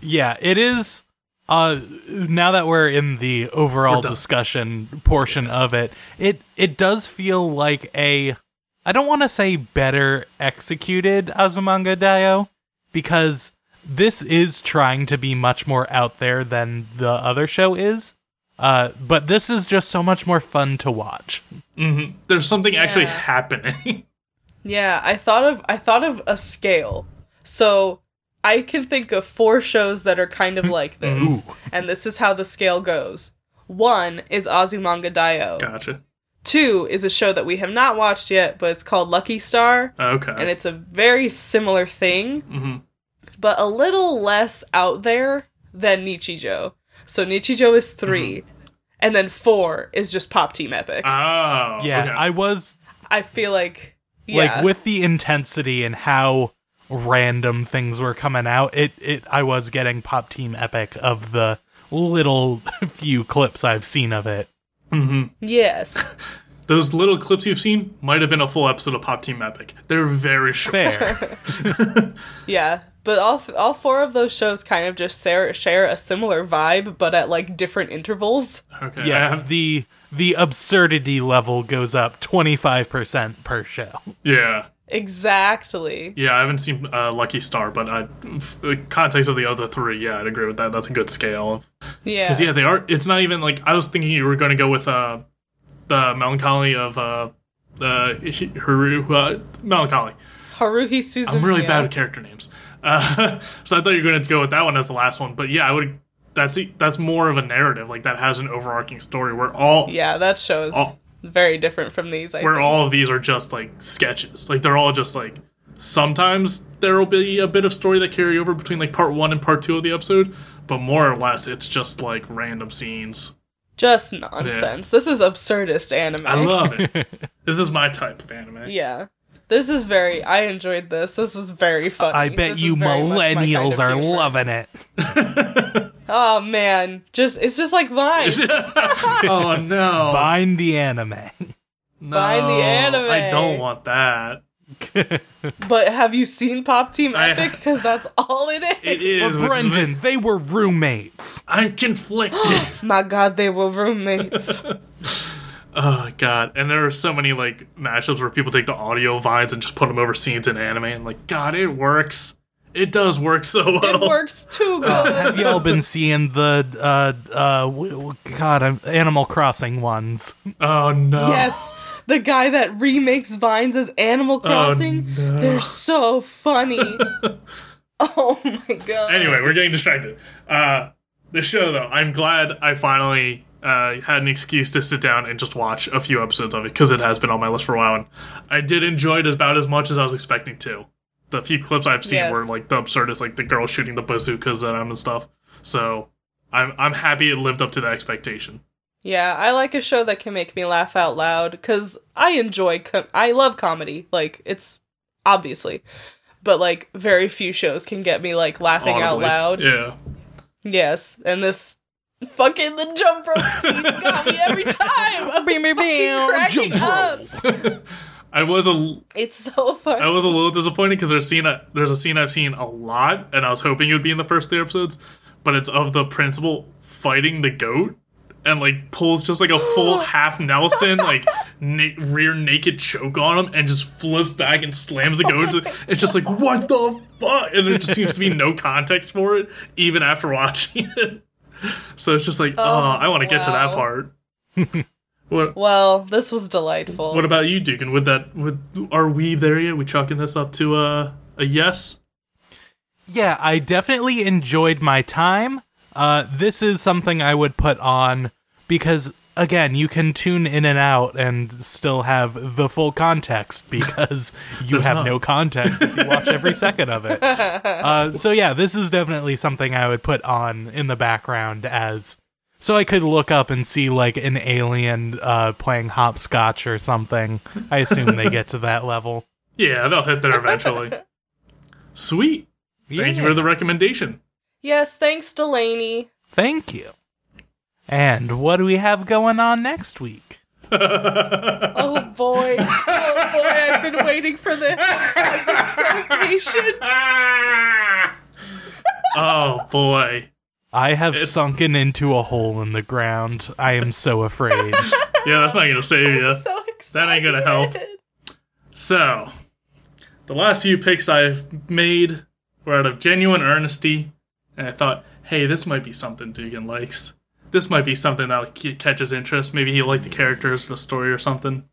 [SPEAKER 2] Yeah, it is. Uh, now that we're in the overall discussion portion of it, it it does feel like a. I don't want to say better executed Azumanga Daioh because this is trying to be much more out there than the other show is. Uh, but this is just so much more fun to watch.
[SPEAKER 4] There's something actually happening.
[SPEAKER 3] Yeah, I thought of I thought of a scale. So I can think of four shows that are kind of like this, and this is how the scale goes. One is Azumanga Daioh.
[SPEAKER 4] gotcha.
[SPEAKER 3] Two is a show that we have not watched yet, but it's called Lucky Star,
[SPEAKER 4] Okay.
[SPEAKER 3] and it's a very similar thing, but a little less out there than Nichijou. So Nichijou is 3 mm-hmm. and then four is just Pop Team Epic.
[SPEAKER 4] oh.
[SPEAKER 2] Yeah,
[SPEAKER 4] okay.
[SPEAKER 2] I was
[SPEAKER 3] I feel like yeah.
[SPEAKER 2] like with the intensity and how random things were coming out it it i was getting pop team epic of the little few clips i've seen of it mm-hmm.
[SPEAKER 3] yes.
[SPEAKER 4] Those little clips you've seen might have been a full episode of Pop Team Epic. They're very short.
[SPEAKER 2] fair
[SPEAKER 3] Yeah, but all all four of those shows kind of just share share a similar vibe, but at like different intervals.
[SPEAKER 4] Okay. I
[SPEAKER 2] yes
[SPEAKER 4] have-
[SPEAKER 2] the the absurdity level goes up 25% per show
[SPEAKER 4] yeah.
[SPEAKER 3] Exactly.
[SPEAKER 4] Yeah, I haven't seen uh, Lucky Star, but I, f- the context of the other three, yeah, I'd agree with that. That's a good scale.
[SPEAKER 3] Yeah.
[SPEAKER 4] Because yeah, they are. It's not even like I was thinking you were going to go with uh, the melancholy of uh, uh, Haru, uh, melancholy.
[SPEAKER 3] Haruhi Suzumiya.
[SPEAKER 4] I'm really bad at character names, uh, so I thought you were going to go with that one as the last one. But yeah, I would. That's that's more of a narrative, like that has an overarching story where all
[SPEAKER 3] Yeah, that shows
[SPEAKER 4] Oh.
[SPEAKER 3] very different from these. I
[SPEAKER 4] where
[SPEAKER 3] think.
[SPEAKER 4] all of these are just like sketches. Like they're all just like sometimes there will be a bit of story that carry over between like part one and part two of the episode, but more or less it's just like random scenes.
[SPEAKER 3] just nonsense. This is absurdist anime.
[SPEAKER 4] I love it. this is my type of anime.
[SPEAKER 3] yeah. This is very. I enjoyed this. This is very funny.
[SPEAKER 2] i bet
[SPEAKER 3] This
[SPEAKER 2] you
[SPEAKER 3] is very much my kind
[SPEAKER 2] millennials
[SPEAKER 3] of
[SPEAKER 2] are
[SPEAKER 3] humor.
[SPEAKER 2] loving it
[SPEAKER 3] Oh man, just it's just like Vine.
[SPEAKER 4] oh no.
[SPEAKER 2] find the anime
[SPEAKER 4] no.
[SPEAKER 3] Find the anime.
[SPEAKER 4] I don't want that.
[SPEAKER 3] but have you seen Pop Team Epic? Because that's all it is.
[SPEAKER 4] It is.
[SPEAKER 2] but
[SPEAKER 4] which is-
[SPEAKER 2] brendan they were roommates
[SPEAKER 4] I'm conflicted.
[SPEAKER 3] My God, they were roommates.
[SPEAKER 4] Oh god. And there are so many like mashups where people take the audio vines and just put them over scenes in anime and like god, it works. It does work so well.
[SPEAKER 3] it works too good.
[SPEAKER 2] have y'all been seeing the uh uh w- w- god I'm, animal crossing ones
[SPEAKER 4] Oh no.
[SPEAKER 3] Yes, the guy that remakes vines as Animal Crossing. They're so funny. oh my god.
[SPEAKER 4] Anyway, we're getting distracted. Uh, the show, though, I'm glad I finally uh, had an excuse to sit down and just watch a few episodes of it because it has been on my list for a while. And I did enjoy it about as much as I was expecting to. The few clips I've seen
[SPEAKER 3] Yes.
[SPEAKER 4] were like the absurdest, like the girl shooting the bazookas at him and stuff. So I'm I'm happy it lived up to the expectation.
[SPEAKER 3] Yeah, I like a show that can make me laugh out loud because I enjoy. Com- I love comedy. Like it's obviously, but like very few shows can get me like laughing out loud.
[SPEAKER 4] Yeah.
[SPEAKER 3] Yes, and this fucking the jump rope scene got me every time. I'm fucking cracking up.
[SPEAKER 4] I was a
[SPEAKER 3] It's so funny.
[SPEAKER 4] I was a little disappointed because there's scene there's a scene I've seen a lot, and I was hoping it would be in the first three episodes, but it's of the principal fighting the goat and like pulls just like a full half Nelson like na- rear naked choke on him and just flips back and slams the goat. into- It's just like what the fuck, and there just seems to be no context for it even after watching it. So it's just like, oh, I want to get to that part. what
[SPEAKER 3] well, this was delightful.
[SPEAKER 4] what about you, Duke? And with that, with are we there yet? We chalking this up to a a yes?
[SPEAKER 2] Yeah, I definitely enjoyed my time. Uh, this is something I would put on because, again, you can tune in and out and still have the full context because you have
[SPEAKER 4] not.
[SPEAKER 2] no context if you watch every second of it. Uh, so, yeah, this is definitely something I would put on in the background as. So I could look up and see like an alien uh, playing hopscotch or something. I assume they get to that level.
[SPEAKER 4] Yeah, they'll hit there eventually. Sweet. Thank you for the recommendation.
[SPEAKER 3] yes, thanks, Delaney.
[SPEAKER 2] Thank you. And what do we have going on next week?
[SPEAKER 3] Oh boy. Oh boy, I've been waiting for this. I've been so patient.
[SPEAKER 4] Oh boy.
[SPEAKER 2] I have
[SPEAKER 4] It's-
[SPEAKER 2] sunken into a hole in the ground. I am so afraid.
[SPEAKER 4] Yeah, that's not gonna save you.
[SPEAKER 3] So excited.
[SPEAKER 4] That ain't gonna help. So, the last few picks I've made were out of genuine earnesty, and I thought, hey, this might be something Dugan likes. This might be something that will catch his interest. Maybe he'll like the characters or the story or something.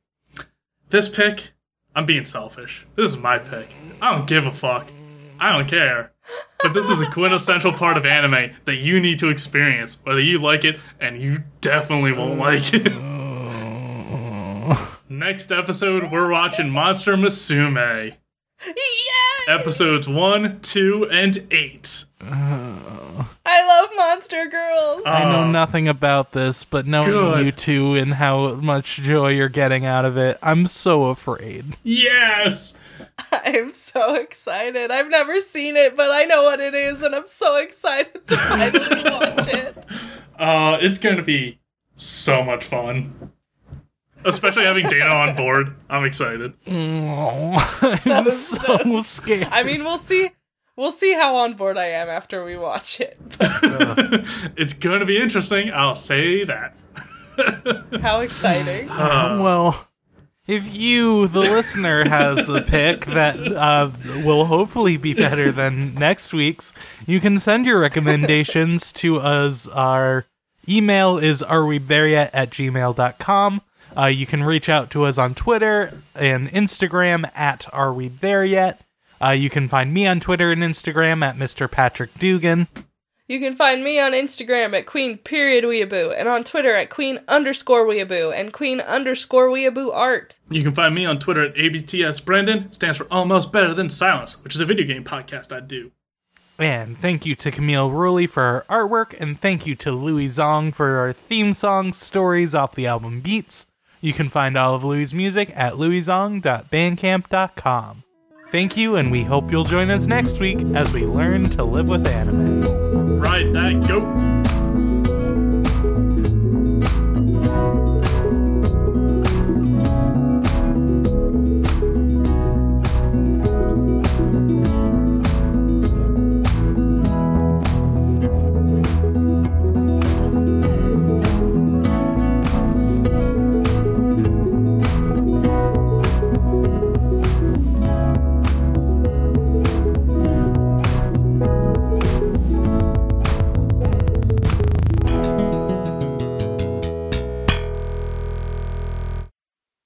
[SPEAKER 4] This pick, I'm being selfish. This is my pick. I don't give a fuck. I don't care. But this is a quintessential part of anime that you need to experience, whether you like it, and you definitely won't like it. Next episode, we're watching Monster Musume.
[SPEAKER 3] Yeah!
[SPEAKER 4] Episodes 1, 2, and 8.
[SPEAKER 3] I love Monster Girls.
[SPEAKER 2] I know nothing about this, but knowing
[SPEAKER 4] Good.
[SPEAKER 2] you two and how much joy you're getting out of it, I'm so afraid.
[SPEAKER 4] Yes!
[SPEAKER 3] I'm so excited. I've never seen it, but I know what it is, and I'm so excited to finally watch it.
[SPEAKER 4] Uh, it's going to be so much fun. Especially having Dana on board. I'm excited.
[SPEAKER 2] I'm so scared.
[SPEAKER 3] I mean, we'll see. We'll see how on board I am after we watch it.
[SPEAKER 4] It's going to be interesting. I'll say that.
[SPEAKER 3] How exciting!
[SPEAKER 2] well, if you, the listener, has a pick that uh, will hopefully be better than next week's, you can send your recommendations to us. Our email is arewethereyet at gmail.com. Uh, you can reach out to us on Twitter and Instagram at Are We There Yet? Uh, you can find me on Twitter and Instagram at Mr. Patrick Dugan.
[SPEAKER 3] You can find me on Instagram at Queen period Weeaboo and on Twitter at Queen underscore Weeaboo and Queen underscore Weeaboo Art.
[SPEAKER 4] You can find me on Twitter at ABTS Brendan. It stands for Almost Better Than Silence, which is a video game podcast I do.
[SPEAKER 2] And thank you to Camille Ruley for her artwork, and thank you to Louis Zong for our theme song stories off the album Beats. You can find all of Louis' music at louiszong.bandcamp.com. Thank you, and we hope you'll join us next week as we learn to live with anime.
[SPEAKER 4] Ride that goat.